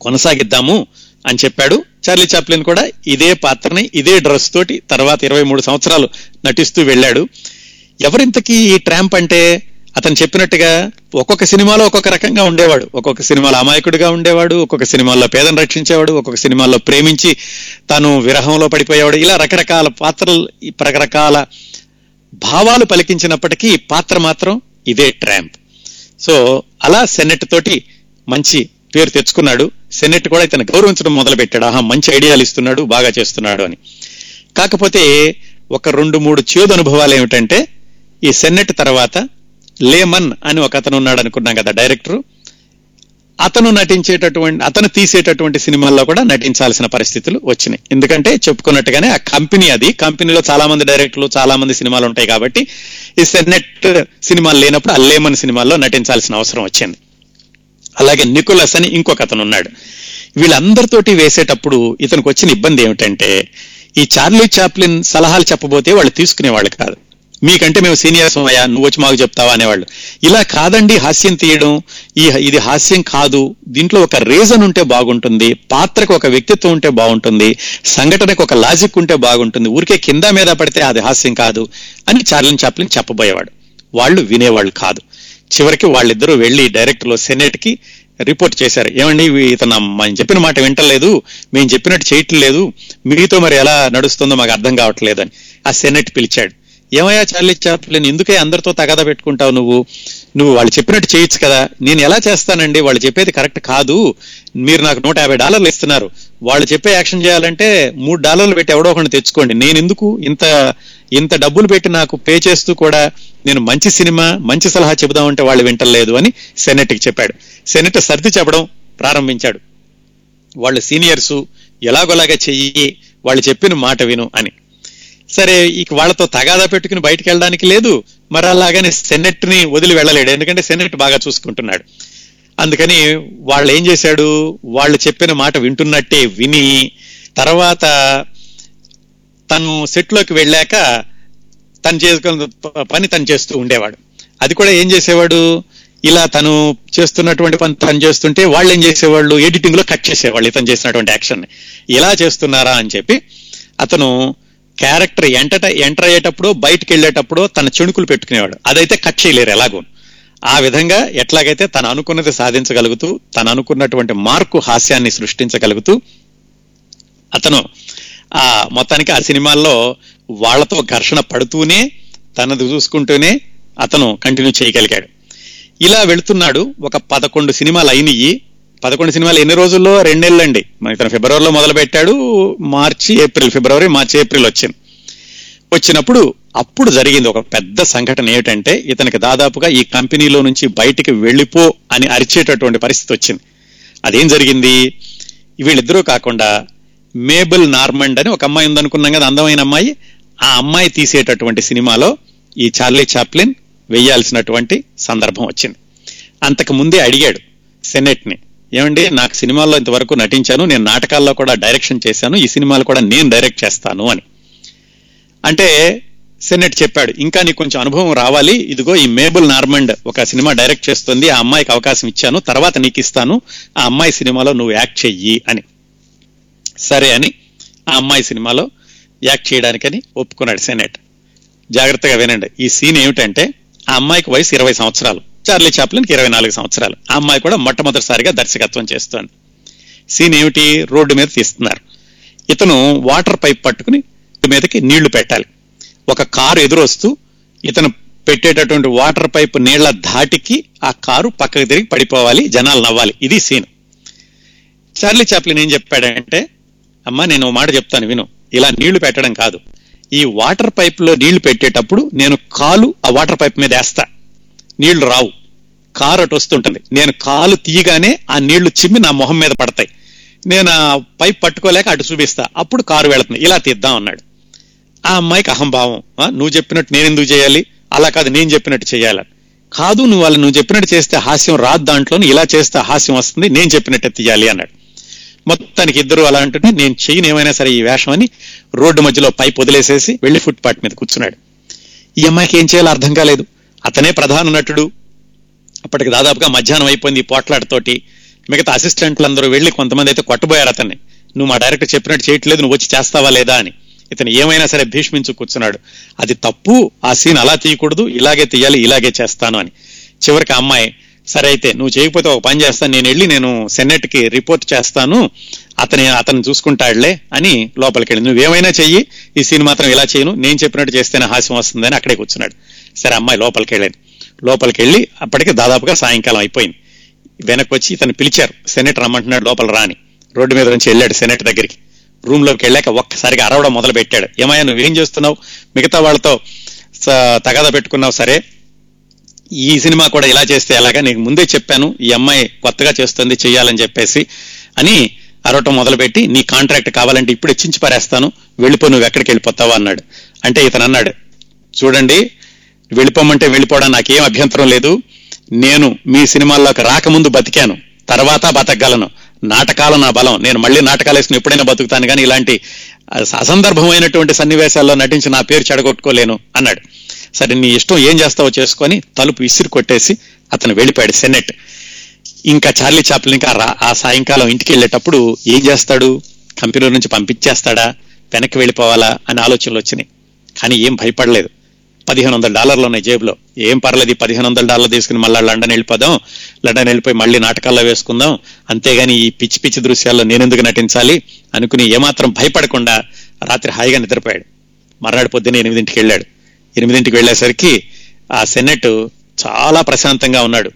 కొనసాగిద్దాము అని చెప్పాడు. చార్లీ చాప్లిన్ కూడా ఇదే పాత్రని ఇదే డ్రెస్ తోటి తర్వాత ఇరవై మూడు సంవత్సరాలు నటిస్తూ వెళ్ళాడు. ఎవరింతకీ ఈ ట్రాంప్ అంటే? అతను చెప్పినట్టుగా ఒక్కొక్క సినిమాలో ఒక్కొక్క రకంగా ఉండేవాడు. ఒక్కొక్క సినిమాలో అమాయకుడిగా ఉండేవాడు ఒక్కొక్క సినిమాల్లో పేదను రక్షించేవాడు ఒక్కొక్క సినిమాల్లో ప్రేమించి తాను విరహంలో పడిపోయేవాడు. ఇలా రకరకాల పాత్రలు రకరకాల భావాలు పలికించినప్పటికీ పాత్ర మాత్రం ఇదే ట్రాంప్. సో అలా సెనెట్ తోటి మంచి పేరు తెచ్చుకున్నాడు. సెనెట్ కూడా ఇతను గౌరవించడం మొదలుపెట్టాడు. ఆహా మంచి ఐడియాలు ఇస్తున్నాడు బాగా చేస్తున్నాడు అని. కాకపోతే ఒక రెండు మూడు చేదు అనుభవాలు ఏమిటంటే ఈ సెన్నెట్ తర్వాత లేమన్ అని ఒక అతను ఉన్నాడు అనుకున్నాం కదా డైరెక్టర్. అతను నటించేటటువంటి అతను తీసేటటువంటి సినిమాల్లో కూడా నటించాల్సిన పరిస్థితులు వచ్చినాయి. ఎందుకంటే చెప్పుకున్నట్టుగానే ఆ కంపెనీ అది. కంపెనీలో చాలా మంది డైరెక్టర్లు చాలా మంది సినిమాలు ఉంటాయి కాబట్టి ఈ సెన్నెట్ సినిమాలు లేనప్పుడు ఆ లేమన్ సినిమాల్లో నటించాల్సిన అవసరం వచ్చింది. అలాగే నికోలస్ అని ఇంకొక అతను ఉన్నాడు. వీళ్ళందరితోటి వేసేటప్పుడు ఇతనికి వచ్చిన ఇబ్బంది ఏమిటంటే ఈ చార్లీ చాప్లిన్ సలహాలు చెప్పబోతే వాళ్ళు తీసుకునేవాళ్ళు కాదు. మీకంటే మేము సీనియర్స్ అయ్యా నువ్వు వచ్చి మాకు చెప్తావా అనేవాళ్ళు. ఇలా కాదండి హాస్యం తీయడం. ఈ ఇది హాస్యం కాదు. దీంట్లో ఒక రీజన్ ఉంటే బాగుంటుంది పాత్రకు ఒక వ్యక్తిత్వం ఉంటే బాగుంటుంది సంఘటనకు ఒక లాజిక్ ఉంటే బాగుంటుంది. ఊరికే కింద మీద పడితే అది హాస్యం కాదు అని చార్లిన్ చాప్లిన్ చెప్పబోయేవాడు. వాళ్ళు వినేవాళ్ళు కాదు. చివరికి వాళ్ళిద్దరూ వెళ్ళి డైరెక్టర్లో సెనెట్కి రిపోర్ట్ చేశారు. ఏమండి ఇతను మనం చెప్పిన మాట వింటలేదు మేము చెప్పినట్టు చేయట్లేదు మీతో మరి ఎలా నడుస్తుందో మాకు అర్థం కావట్లేదు అని ఆ సెనెట్ పిలిచాడు. ఏమయ్యా చార్లీ చాప్లిన్ ఎందుకే అందరితో తగాదా పెట్టుకుంటావు నువ్వు? నువ్వు వాళ్ళు చెప్పినట్టు చేయొచ్చు కదా. నేను ఎలా చేస్తానండి? వాళ్ళు చెప్పేది కరెక్ట్ కాదు. మీరు నాకు నూట యాభై డాలర్లు ఇస్తున్నారు. వాళ్ళు చెప్పే యాక్షన్ చేయాలంటే మూడు డాలర్లు పెట్టి ఎవడో ఒకటి తెచ్చుకోండి. నేను ఎందుకు ఇంత ఇంత డబ్బులు పెట్టి నాకు పే చేస్తూ కూడా నేను మంచి సినిమా మంచి సలహా చెబుదామంటే వాళ్ళు వింటలేదు అని సెనెట్కి చెప్పాడు. సెనెట్ సర్ది చెప్పడం ప్రారంభించాడు. వాళ్ళు సీనియర్సు ఎలాగోలాగా చెయ్యి వాళ్ళు చెప్పిన మాట విను అని. సరే ఇక వాళ్ళతో తగాదా పెట్టుకుని బయటకు వెళ్ళడానికి లేదు. మరి అలాగని సెనెట్ని వదిలి వెళ్ళలేడు. ఎందుకంటే సెనెట్ బాగా చూసుకుంటున్నాడు. అందుకని వాళ్ళు ఏం చేశాడు? వాళ్ళు చెప్పిన మాట వింటున్నట్టే విని తర్వాత తను సెట్లోకి వెళ్ళాక తను చేసుకున్న పని తను చేస్తూ ఉండేవాడు. అది కూడా ఏం చేసేవాడు? ఇలా తను చేస్తున్నటువంటి పని తను చేస్తుంటే వాళ్ళు ఏం చేసేవాళ్ళు? ఎడిటింగ్లో కట్ చేసేవాళ్ళు ఇతను చేసినటువంటి యాక్షన్ ఇలా చేస్తున్నారా అని చెప్పి అతను క్యారెక్టర్ ఎంటర్ ఎంటర్ అయ్యేటప్పుడు బయటకు వెళ్ళేటప్పుడు తన చెణుకులు పెట్టుకునేవాడు. అదైతే కట్ చేయలేరు ఎలాగో. ఆ విధంగా ఎట్లాగైతే తను అనుకున్నది సాధించగలుగుతూ తను అనుకున్నటువంటి మార్కు హాస్యాన్ని సృష్టించగలుగుతూ అతను ఆ మొత్తానికి ఆ సినిమాల్లో వాళ్ళతో ఘర్షణ పడుతూనే తనది చూసుకుంటూనే అతను కంటిన్యూ చేయగలిగాడు. ఇలా వెళుతున్నాడు ఒక పదకొండు సినిమాలు అయినయి పదకొండు సినిమాలు ఎన్ని రోజుల్లో? రెండేళ్ళండి. మన ఇతను ఫిబ్రవరిలో మొదలు పెట్టాడు మార్చి ఏప్రిల్ ఫిబ్రవరి మార్చి ఏప్రిల్ వచ్చింది. వచ్చినప్పుడు అప్పుడు జరిగింది ఒక పెద్ద సంఘటన ఏమిటంటే ఇతనికి దాదాపుగా ఈ కంపెనీలో నుంచి బయటికి వెళ్ళిపో అని అరిచేటటువంటి పరిస్థితి వచ్చింది. అదేం జరిగింది? వీళ్ళిద్దరూ కాకుండా మేబుల్ నార్మండ్ అని ఒక అమ్మాయి ఉందనుకున్నాం కదా అందమైన అమ్మాయి. ఆ అమ్మాయి తీసేటటువంటి సినిమాలో ఈ చార్లీ చాప్లిన్ వెయ్యాల్సినటువంటి సందర్భం వచ్చింది. అంతకు ముందే అడిగాడు సెనెట్ని ఏమండి నాకు సినిమాల్లో ఇంతవరకు నటించాను నేను నాటకాల్లో కూడా డైరెక్షన్ చేశాను ఈ సినిమాలు కూడా నేను డైరెక్ట్ చేస్తాను అని. అంటే సెనెట్ చెప్పాడు ఇంకా నీకు కొంచెం అనుభవం రావాలి ఇదిగో ఈ మేబుల్ నార్మండ్ ఒక సినిమా డైరెక్ట్ చేస్తుంది ఆ అమ్మాయికి అవకాశం ఇచ్చాను తర్వాత నీకు ఇస్తాను ఆ అమ్మాయి సినిమాలో నువ్వు యాక్ట్ చెయ్యి అని. సరే అని ఆ అమ్మాయి సినిమాలో యాక్ట్ చేయడానికని ఒప్పుకున్నాడు సెనెట్ జాగ్రత్తగా వినండి ఈ సీన్ ఏమిటంటే ఆ అమ్మాయికి వయసు ఇరవై సంవత్సరాలు. చార్లీ చాప్లిన్కి ఇరవై నాలుగు సంవత్సరాలు. ఆ అమ్మాయి కూడా మొట్టమొదటిసారిగా దర్శకత్వం చేస్తోంది. సీన్ ఏమిటి? రోడ్డు మీద తీస్తున్నారు. ఇతను వాటర్ పైప్ పట్టుకుని మీదకి నీళ్ళు పెట్టాలి. ఒక కారు ఎదురొస్తూ ఇతను పెట్టేటటువంటి వాటర్ పైప్ నీళ్ళ ధాటికి ఆ కారు పక్కకు తిరిగి పడిపోవాలి జనాలు నవ్వాలి. ఇది సీన్. చార్లీ చాప్లిన్ ఏం చెప్పాడంటే అమ్మా నేను మాట చెప్తాను విను. ఇలా నీళ్ళు పెట్టడం కాదు. ఈ వాటర్ పైప్లో నీళ్ళు పెట్టేటప్పుడు నేను కాలు ఆ వాటర్ పైప్ మీద వేస్తా. నీళ్ళు రావు. కారు అటు వస్తుంటుంది నేను కాలు తీయగానే ఆ నీళ్ళు చిమ్మి నా మొహం మీద పడతాయి. నేను పైప్ పట్టుకోలేక అటు చూపిస్తా. అప్పుడు కారు వెళుతుంది. ఇలా తీద్దాం అన్నాడు. ఆ అమ్మాయికి అహంభావం. నువ్వు చెప్పినట్టు నేను ఎందుకు చేయాలి? అలా కాదు నేను చెప్పినట్టు చేయాలి. కాదు నువ్వు వాళ్ళు నువ్వు చెప్పినట్టు చేస్తే హాస్యం రాదు దాంట్లో. ఇలా చేస్తే హాస్యం వస్తుంది. నేను చెప్పినట్టే తీయాలి అన్నాడు. మొత్తానికి ఇద్దరు అలా అంటుంటే నేను చెయ్యను ఏమైనా సరే ఈ వేషం అని రోడ్డు మధ్యలో పైప్ వదిలేసేసి వెళ్ళి ఫుట్పాత్ మీద కూర్చున్నాడు. ఈ అమ్మాయికి ఏం చేయాలో అర్థం కాలేదు. అతనే ప్రధాన నటుడు. అప్పటికి దాదాపుగా మధ్యాహ్నం అయిపోయింది ఈ పోట్లాటతోటి. మిగతా అసిస్టెంట్లు అందరూ వెళ్ళి కొంతమంది అయితే కొట్టబోయారు అతన్ని. నువ్వు మా డైరెక్టర్ చెప్పినట్టు చేయట్లేదు నువ్వు వచ్చి చేస్తావా లేదా అని. ఇతను ఏమైనా సరే భీష్మించు కూర్చున్నాడు. అది తప్పు ఆ సీన్ అలా తీయకూడదు ఇలాగే తీయాలి ఇలాగే చేస్తాను అని. చివరికి అమ్మాయి సరే అయితే నువ్వు చేయకపోతే ఒక పని చేస్తాను నేను వెళ్ళి నేను సెనెట్కి రిపోర్ట్ చేస్తాను అతని అతను చూసుకుంటాడులే అని లోపలికి వెళ్ళి నువ్వేమైనా చెయ్యి ఈ సీన్ మాత్రం ఇలా చేయను నేను చెప్పినట్టు చేస్తేనే హాస్యం వస్తుందని అక్కడే కూర్చున్నాడు. సరే అమ్మాయి లోపలికి వెళ్ళాను లోపలికి వెళ్ళి అప్పటికి దాదాపుగా సాయంకాలం అయిపోయింది. వెనక్కి వచ్చి ఇతను పిలిచారు సెనెట్ రమ్మంటున్నాడు లోపల రాని. రోడ్డు మీద నుంచి వెళ్ళాడు సెనెట్ దగ్గరికి. రూమ్లోకి వెళ్ళాక ఒక్కసారిగా అరవడం మొదలు పెట్టాడు ఏమయ్యా నువ్వేం చేస్తున్నావు? మిగతా వాళ్ళతో తగాద పెట్టుకున్నావు? సరే. ఈ సినిమా కూడా ఇలా చేస్తే ఎలాగా? నీకు ముందే చెప్పాను ఈ అమ్మాయి కొత్తగా చేస్తుంది చెయ్యాలని చెప్పేసి అని అరవటం మొదలుపెట్టి నీ కాంట్రాక్ట్ కావాలంటే ఇప్పుడు ఇచ్చించి పారేస్తాను వెళ్ళిపో నువ్వు ఎక్కడికి వెళ్ళిపోతావా? అన్నాడు. అంటే ఇతను అన్నాడు చూడండి వెళ్ళిపోమంటే వెళ్ళిపోవడం నాకేం అభ్యంతరం లేదు. నేను మీ సినిమాల్లోకి రాకముందు బతికాను. తర్వాత బతకగలను. నాటకాలు నా బలం. నేను మళ్ళీ నాటకాలు వేసుకుని ఎప్పుడైనా బతుకుతాను కానీ ఇలాంటి అసందర్భమైనటువంటి సన్నివేశాల్లో నటించి నా పేరు చెడగొట్టుకోలేను అన్నాడు. సరే నీ ఇష్టం ఏం చేస్తావో చేసుకొని తలుపు విసిరి కొట్టేసి అతను వెళ్ళిపోయాడు సెనెట్. ఇంకా చార్లీ చాప్లిన్ ఇంకా రా- ఆ సాయంకాలం ఇంటికి వెళ్ళేటప్పుడు ఏం చేస్తాడు? కంపెనీ నుంచి పంపించేస్తాడా? వెనక్కి వెళ్ళిపోవాలా? అని ఆలోచనలు వచ్చినాయి. కానీ ఏం భయపడలేదు. పదిహేను వందల డాలర్లు ఉన్నాయి జేబులో. ఏం పర్లేదు ఈ పదిహేను వందల డాలర్లు తీసుకుని మళ్ళీ లండన్ వెళ్ళిపోదాం. లండన్ వెళ్ళిపోయి మళ్ళీ నాటకాల్లో వేసుకుందాం. అంతేగాని ఈ పిచ్చి పిచ్చి దృశ్యాల్లో నేనెందుకు నటించాలి అనుకుని ఏమాత్రం భయపడకుండా రాత్రి హాయిగా నిద్రపోయాడు. మర్నాడు పొద్దున్న ఎనిమిదింటికి వెళ్ళాడు. ఎనిమిదింటికి వెళ్ళేసరికి ఆ సెనెట్ చాలా ప్రశాంతంగా ఉన్నాడు.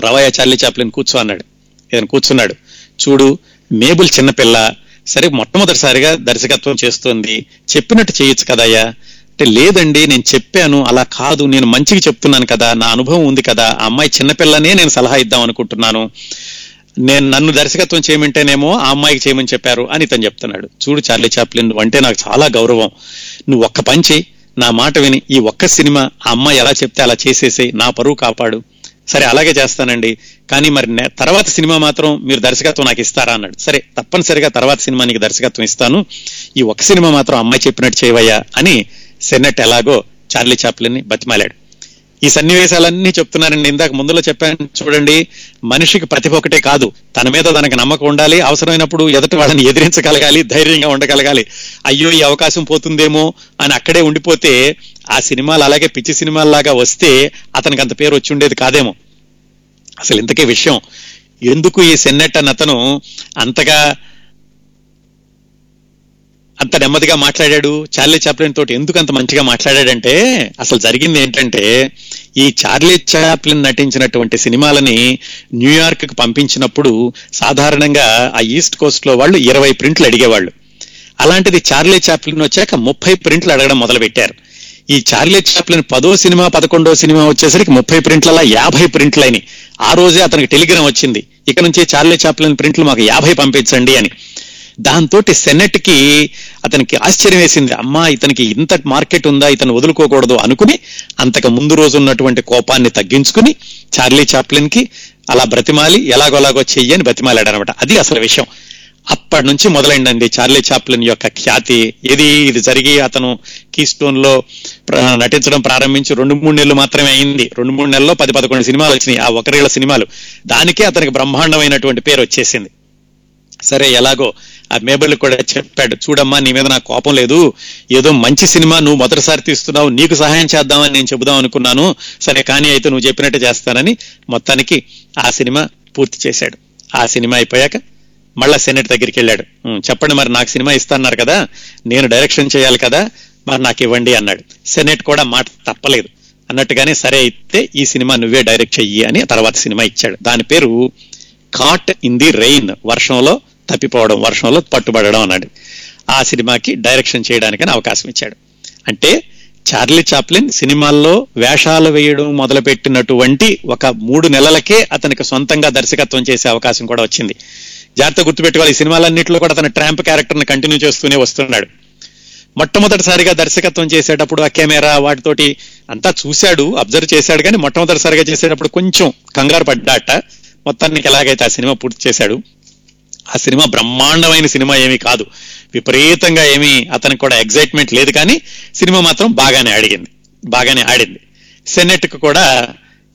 రవయ్య చార్లీ చాప్లిన్ కూర్చో అన్నాడు. ఇతను కూర్చున్నాడు. చూడు మేబుల్ చిన్నపిల్ల సరే మొట్టమొదటిసారిగా దర్శకత్వం చేస్తోంది. చెప్పినట్టు చేయొచ్చు కదయ్యా. అంటే లేదండి నేను చెప్పాను అలా కాదు నేను మంచిగా చెప్తున్నాను కదా నా అనుభవం ఉంది కదా ఆ అమ్మాయి చిన్నపిల్లనే నేను సలహా ఇద్దాం అనుకుంటున్నాను. నేను నన్ను దర్శకత్వం చేయమంటేనేమో ఆ అమ్మాయికి చేయమని చెప్పారు అని ఇతను చెప్తున్నాడు. చూడు చార్లీ చాప్లిన్ అంటే నాకు చాలా గౌరవం. నువ్వు ఒక్క పని చేయి నా మాట విని ఈ ఒక్క సినిమా ఆ అమ్మాయి ఎలా చెప్తే అలా చేసేసి నా పరువు కాపాడు. సరే అలాగే చేస్తానండి. కానీ మరి నే- తర్వాత సినిమా మాత్రం మీరు దర్శకత్వం నాకు ఇస్తారా అన్నాడు. సరే తప్పనిసరిగా తర్వాత సినిమా నీకు దర్శకత్వం ఇస్తాను. ఈ ఒక్క సినిమా మాత్రం అమ్మాయి చెప్పినట్టు చేయవయ్యా అని సెన్నెట్ ఎలాగో చార్లీ చాప్లిన్ బతిమాలాడు. ఈ సన్నివేశాలన్నీ చెప్తున్నానండి ఇందాక ముందులో చెప్పాను చూడండి మనిషికి ప్రతిభ ఒకటే కాదు. తన మీద తనకు నమ్మకం ఉండాలి అవసరమైనప్పుడు ఎదుటి వాళ్ళని ఎదిరించగలగాలి ధైర్యంగా ఉండగలగాలి. అయ్యో ఈ అవకాశం పోతుందేమో అని అక్కడే ఉండిపోతే ఆ సినిమాలు అలాగే పిచ్చి సినిమాల్లాగా వస్తే అతనికి అంత పేరు వచ్చి ఉండేది కాదేమో. అసలు ఇంతకే విషయం ఎందుకు ఈ సెన్నెట్ అన్న అతను అంతగా అంత నెమ్మదిగా మాట్లాడాడు. చార్లీ చాప్లిన్ తోటి ఎందుకు అంత మంచిగా మాట్లాడాడంటే అసలు జరిగింది ఏంటంటే ఈ చార్లీ చాప్లిన్ నటించినటువంటి సినిమాలని న్యూయార్క్కి పంపించినప్పుడు సాధారణంగా ఆ ఈస్ట్ కోస్ట్లో వాళ్ళు ఇరవై ప్రింట్లు అడిగేవాళ్ళు. అలాంటిది చార్లీ చాప్లిన్ వచ్చాక ముప్పై ప్రింట్లు అడగడం మొదలు పెట్టారు ఈ చార్లీ చాప్లిన్ పదో సినిమా పదకొండో సినిమా వచ్చేసరికి ముప్పై ప్రింట్లలా యాభై ప్రింట్లు ఆ రోజే అతనికి టెలిగ్రామ్ వచ్చింది. ఇక నుంచి చార్లీ చాప్లిన్ ప్రింట్లు మాకు యాభై పంపించండి అని. దాంతో సెనెట్కి అతనికి ఆశ్చర్యం వేసింది. అమ్మా ఇతనికి ఇంత మార్కెట్ ఉందా ఇతను వదులుకోకూడదు అనుకుని అంతకు ముందు రోజు ఉన్నటువంటి కోపాన్ని తగ్గించుకుని చార్లీ చాప్లిన్కి అలా బ్రతిమాలి ఎలాగోలాగో అని బ్రతిమాలాడు అనమాట అది అసలు విషయం. అప్పటి నుంచి మొదలైందండి చార్లీ చాప్లిన్ యొక్క ఖ్యాతి. ఇది ఇది జరిగి అతను కీ స్టోన్లో ప్ర- నటించడం ప్రారంభించి రెండు మూడు నెలలు మాత్రమే అయింది. రెండు మూడు నెలల్లో పది పదకొండు సినిమాలు వచ్చినాయి. ఆ ఒకరేళ్ళ సినిమాలు. దానికే అతనికి బ్రహ్మాండమైనటువంటి పేరు వచ్చేసింది. సరే ఎలాగో ఆ మేబుల్ కూడా చెప్పాడు చూడమ్మా నీ మీద నాకు కోపం లేదు. ఏదో మంచి సినిమా నువ్వు మొదటిసారి తీస్తున్నావు నీకు సహాయం చేద్దామని నేను చెబుదాం అనుకున్నాను. సరే కానీ అయితే నువ్వు చెప్పినట్టు చేస్తానని మొత్తానికి ఆ సినిమా పూర్తి చేశాడు. ఆ సినిమా అయిపోయాక మళ్ళా సెనెట్ దగ్గరికి వెళ్ళాడు. చెప్పండి మరి నాకు సినిమా ఇస్తాన్నారు కదా నేను డైరెక్షన్ చేయాలి కదా మరి నాకు ఇవ్వండి అన్నాడు. సెనెట్ కూడా మాట తప్పలేదు. అన్నట్టుగానే సరే అయితే ఈ సినిమా నువ్వే డైరెక్ట్ చెయ్యి అని తర్వాత సినిమా ఇచ్చాడు. దాని పేరు కాట్ ఇన్ ది రెయిన్ వర్షంలో తప్పిపోవడం వర్షంలో పట్టుబడడం అన్నాడు. ఆ సినిమాకి డైరెక్షన్ చేయడానికని అవకాశం ఇచ్చాడు. అంటే చార్లీ చాప్లిన్ సినిమాల్లో వేషాలు వేయడం మొదలుపెట్టినటువంటి ఒక మూడు నెలలకే అతనికి సొంతంగా దర్శకత్వం చేసే అవకాశం కూడా వచ్చింది. జాగ్రత్త గుర్తుపెట్టుకోవాలి ఈ సినిమాలన్నింటిలో కూడా తన ట్రాంప్ క్యారెక్టర్ని కంటిన్యూ చేస్తూనే వస్తున్నాడు. మొట్టమొదటిసారిగా దర్శకత్వం చేసేటప్పుడు ఆ కెమెరా వాటితోటి అంతా చూశాడు అబ్జర్వ్ చేశాడు కానీ మొట్టమొదటిసారిగా చేసేటప్పుడు కొంచెం కంగారు పడ్డాట. మొత్తానికి ఎలాగైతే ఆ సినిమా పూర్తి చేశాడు ఆ సినిమా బ్రహ్మాండమైన సినిమా ఏమీ కాదు. విపరీతంగా ఏమీ అతనికి కూడా ఎగ్జైట్మెంట్ లేదు కానీ సినిమా మాత్రం బాగానే ఆడిగింది. బాగానే ఆడింది. సెనెట్కు కూడా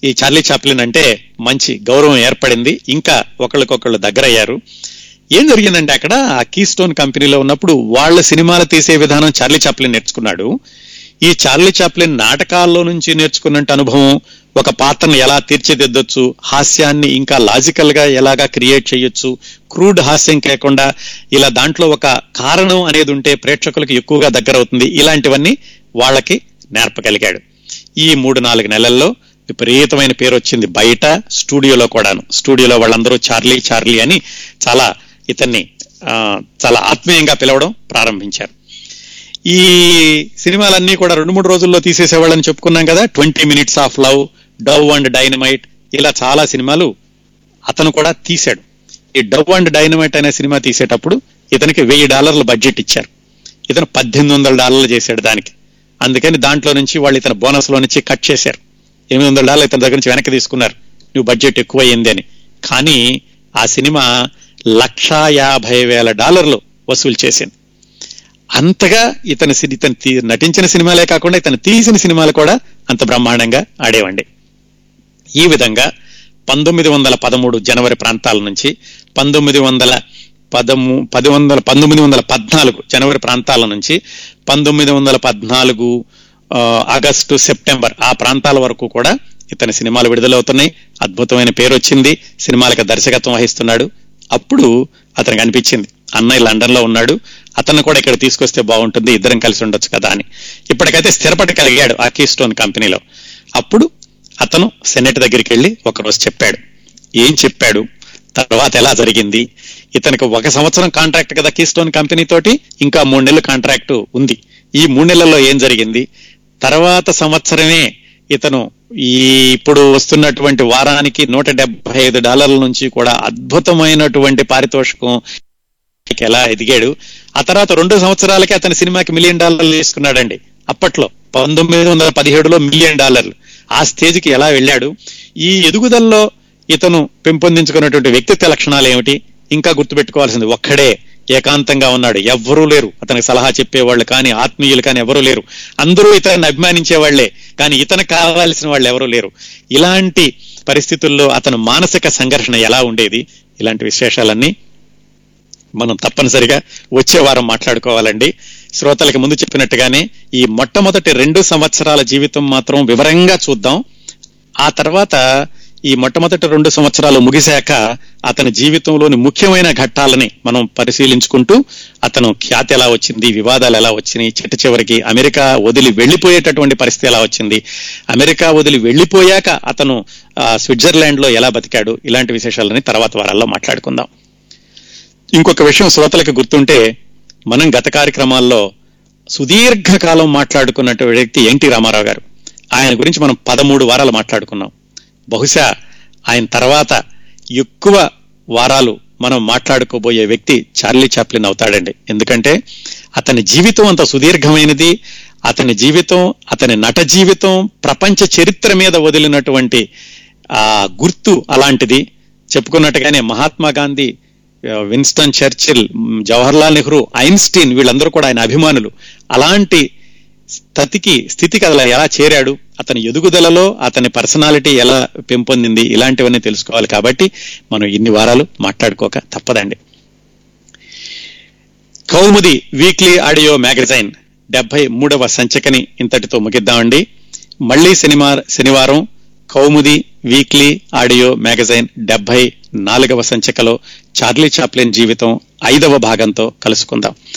ఈ చార్లీ చాప్లిన్ అంటే మంచి గౌరవం ఏర్పడింది. ఇంకా ఒకళ్ళకొకళ్ళు దగ్గరయ్యారు. ఏం జరిగిందంటే అక్కడ ఆ కీ స్టోన్ కంపెనీలో ఉన్నప్పుడు వాళ్ళ సినిమాలు తీసే విధానం చార్లీ చాప్లిన్ నేర్చుకున్నాడు. ఈ చార్లీ చాప్లిన్ నాటకాల్లో నుంచి నేర్చుకున్నట్టు అనుభవం ఒక పాత్రను ఎలా తీర్చిదిద్దొచ్చు హాస్యాన్ని ఇంకా లాజికల్గా ఎలాగా క్రియేట్ చేయొచ్చు క్రూడ్ హాస్యం కాకుండా ఇలా దాంట్లో ఒక కారణం అనేది ఉంటే ప్రేక్షకులకు ఎక్కువగా దగ్గర అవుతుంది ఇలాంటివన్నీ వాళ్ళకి నేర్పగలిగాడు. ఈ మూడు నాలుగు నెలల్లో విపరీతమైన పేరు వచ్చింది బయట స్టూడియోలో కూడాను. స్టూడియోలో వాళ్ళందరూ చార్లీ చార్లీ అని చాలా ఇతన్ని చాలా ఆత్మీయంగా పిలవడం ప్రారంభించారు. ఈ సినిమాలన్నీ కూడా రెండు మూడు రోజుల్లో తీసేసేవాళ్ళని చెప్పుకున్నాం కదా. Twenty minutes of love dough and dynamite ఇలా చాలా సినిమాలు అతను కూడా తీశాడు. ఈ డవ్ అండ్ డైనమైట్ అనే సినిమా తీసేటప్పుడు ఇతనికి వెయ్యి డాలర్ల బడ్జెట్ ఇచ్చారు. ఇతను పద్దెనిమిది వందల డాలర్లు చేశాడు దానికి. అందుకని దాంట్లో నుంచి వాళ్ళు ఇతను బోనస్లో నుంచి కట్ చేశారు. ఎనిమిది వందల డాలర్లు ఇతని దగ్గర నుంచి వెనక్కి తీసుకున్నారు. నువ్వు బడ్జెట్ ఎక్కువయ్యింది అని. కానీ ఆ సినిమా లక్షా యాభై వేల డాలర్లు వసూలు చేసింది. అంతగా ఇతని ఇతను నటించిన సినిమాలే కాకుండా ఇతను తీసిన సినిమాలు కూడా అంత బ్రహ్మాండంగా ఆడేవండి. ఈ విధంగా పంతొమ్మిది వందల పదమూడు జనవరి ప్రాంతాల నుంచి పంతొమ్మిది వందల పదము పది వందల పంతొమ్మిది వందల పద్నాలుగు జనవరి ప్రాంతాల నుంచి పంతొమ్మిది వందల పద్నాలుగు ఆగస్టు సెప్టెంబర్ ఆ ప్రాంతాల వరకు కూడా ఇతని సినిమాలు విడుదలవుతున్నాయి. అద్భుతమైన పేరు వచ్చింది సినిమాలకు దర్శకత్వం వహిస్తున్నాడు. అప్పుడు అతనికి అనిపించింది అన్నయ్య లండన్లో ఉన్నాడు. అతను కూడా ఇక్కడ తీసుకొస్తే బాగుంటుంది. ఇద్దరం కలిసి ఉండొచ్చు కదా అని. ఇప్పటికైతే స్థిరపడగలిగాడు ఆ కీస్టోన్ కంపెనీలో. అప్పుడు అతను సెనెట్ దగ్గరికి వెళ్ళి ఒకరోజు చెప్పాడు. ఏం చెప్పాడు? తర్వాత ఎలా జరిగింది? ఇతనికి ఒక సంవత్సరం కాంట్రాక్ట్ కదా కీస్టోన్ కంపెనీ తోటి ఇంకా మూడు నెలలు కాంట్రాక్ట్ ఉంది. ఈ మూడు నెలల్లో ఏం జరిగింది? తర్వాత సంవత్సరమే ఇతను ఈ ఇప్పుడు వస్తున్నటువంటి వారానికి నూట డెబ్బై ఐదు డాలర్ల నుంచి కూడా అద్భుతమైనటువంటి పారితోషికం ఎలా ఎదిగాడు? ఆ తర్వాత రెండు సంవత్సరాలకి అతని సినిమాకి మిలియన్ డాలర్లు తీసుకున్నాడండి. అప్పట్లో పంతొమ్మిది వందల పదిహేడులో మిలియన్ డాలర్లు. ఆ స్టేజ్కి ఎలా వెళ్ళాడు? ఈ ఎదుగుదలలో ఇతను పెంపొందించుకున్నటువంటి వ్యక్తిత్వ లక్షణాలు ఏమిటి? ఇంకా గుర్తుపెట్టుకోవాల్సింది ఒక్కడే ఏకాంతంగా ఉన్నాడు. ఎవ్వరూ లేరు. అతనికి సలహా చెప్పేవాళ్ళు కానీ ఆత్మీయులు కానీ ఎవరూ లేరు. అందరూ ఇతన్ని అభిమానించే వాళ్ళే కానీ ఇతను కావాల్సిన వాళ్ళు ఎవరూ లేరు. ఇలాంటి పరిస్థితుల్లో అతను మానసిక సంఘర్షణ ఎలా ఉండేది? ఇలాంటి విశేషాలన్నీ మనం తప్పనిసరిగా వచ్చే వారం మాట్లాడుకోవాలండి. శ్రోతలకి ముందు చెప్పినట్టుగానే ఈ మొట్టమొదటి రెండు సంవత్సరాల జీవితం మాత్రం వివరంగా చూద్దాం. ఆ తర్వాత ఈ మొట్టమొదటి రెండు సంవత్సరాలు ముగిశాక అతని జీవితంలోని ముఖ్యమైన ఘట్టాలని మనం పరిశీలించుకుంటూ అతను ఖ్యాతి ఎలా వచ్చింది వివాదాలు ఎలా వచ్చినాయి చిట్ట చివరికి అమెరికా వదిలి వెళ్ళిపోయేటటువంటి పరిస్థితి ఎలా వచ్చింది అమెరికా వదిలి వెళ్ళిపోయాక అతను స్విట్జర్లాండ్లో స్విట్జర్లాండ్లో ఎలా బతికాడు ఇలాంటి విశేషాలని తర్వాత వారాల్లో మాట్లాడుకుందాం. ఇంకొక విషయం శ్రోతలకు గుర్తుంటే మనం గత కార్యక్రమాల్లో సుదీర్ఘకాలం మాట్లాడుకున్నటువంటి వ్యక్తి ఎన్టీ రామారావు గారు. ఆయన గురించి మనం పదమూడు వారాలు మాట్లాడుకున్నాం. బహుశా ఆయన తర్వాత ఎక్కువ వారాలు మనం మాట్లాడుకోబోయే వ్యక్తి చార్లీ చాప్లిన్ అవుతాడండి. ఎందుకంటే అతని జీవితం అంత సుదీర్ఘమైనది అతని జీవితం అతని నట జీవితం ప్రపంచ చరిత్ర మీద వదిలినటువంటి ఆ గుర్తు అలాంటిది. చెప్పుకున్నట్టుగానే Mahatma Gandhi Winston Churchill Jawaharlal Nehru Einstein వీళ్ళందరూ కూడా ఆయన అభిమానులు. అలాంటి స్థితికి స్థితికి అలా ఎలా చేరాడు అతని ఎదుగుదలలో అతని పర్సనాలిటీ ఎలా పెంపొందింది ఇలాంటివన్నీ తెలుసుకోవాలి కాబట్టి మనం ఇన్ని వారాలు మాట్లాడుకోక తప్పదండి. కౌముది వీక్లీ ఆడియో మ్యాగజైన్ డెబ్బై మూడవ సంచికని ఇంతటితో ముగిద్దామండి. మళ్ళీ సినిమా శనివారం కౌముది వీక్లీ ఆడియో మ్యాగజైన్ డెబ్బై నాలుగవ సంచికలో చార్లీ చాప్లిన్ జీవితం ఐదవ భాగంతో కలుసుకుందాం.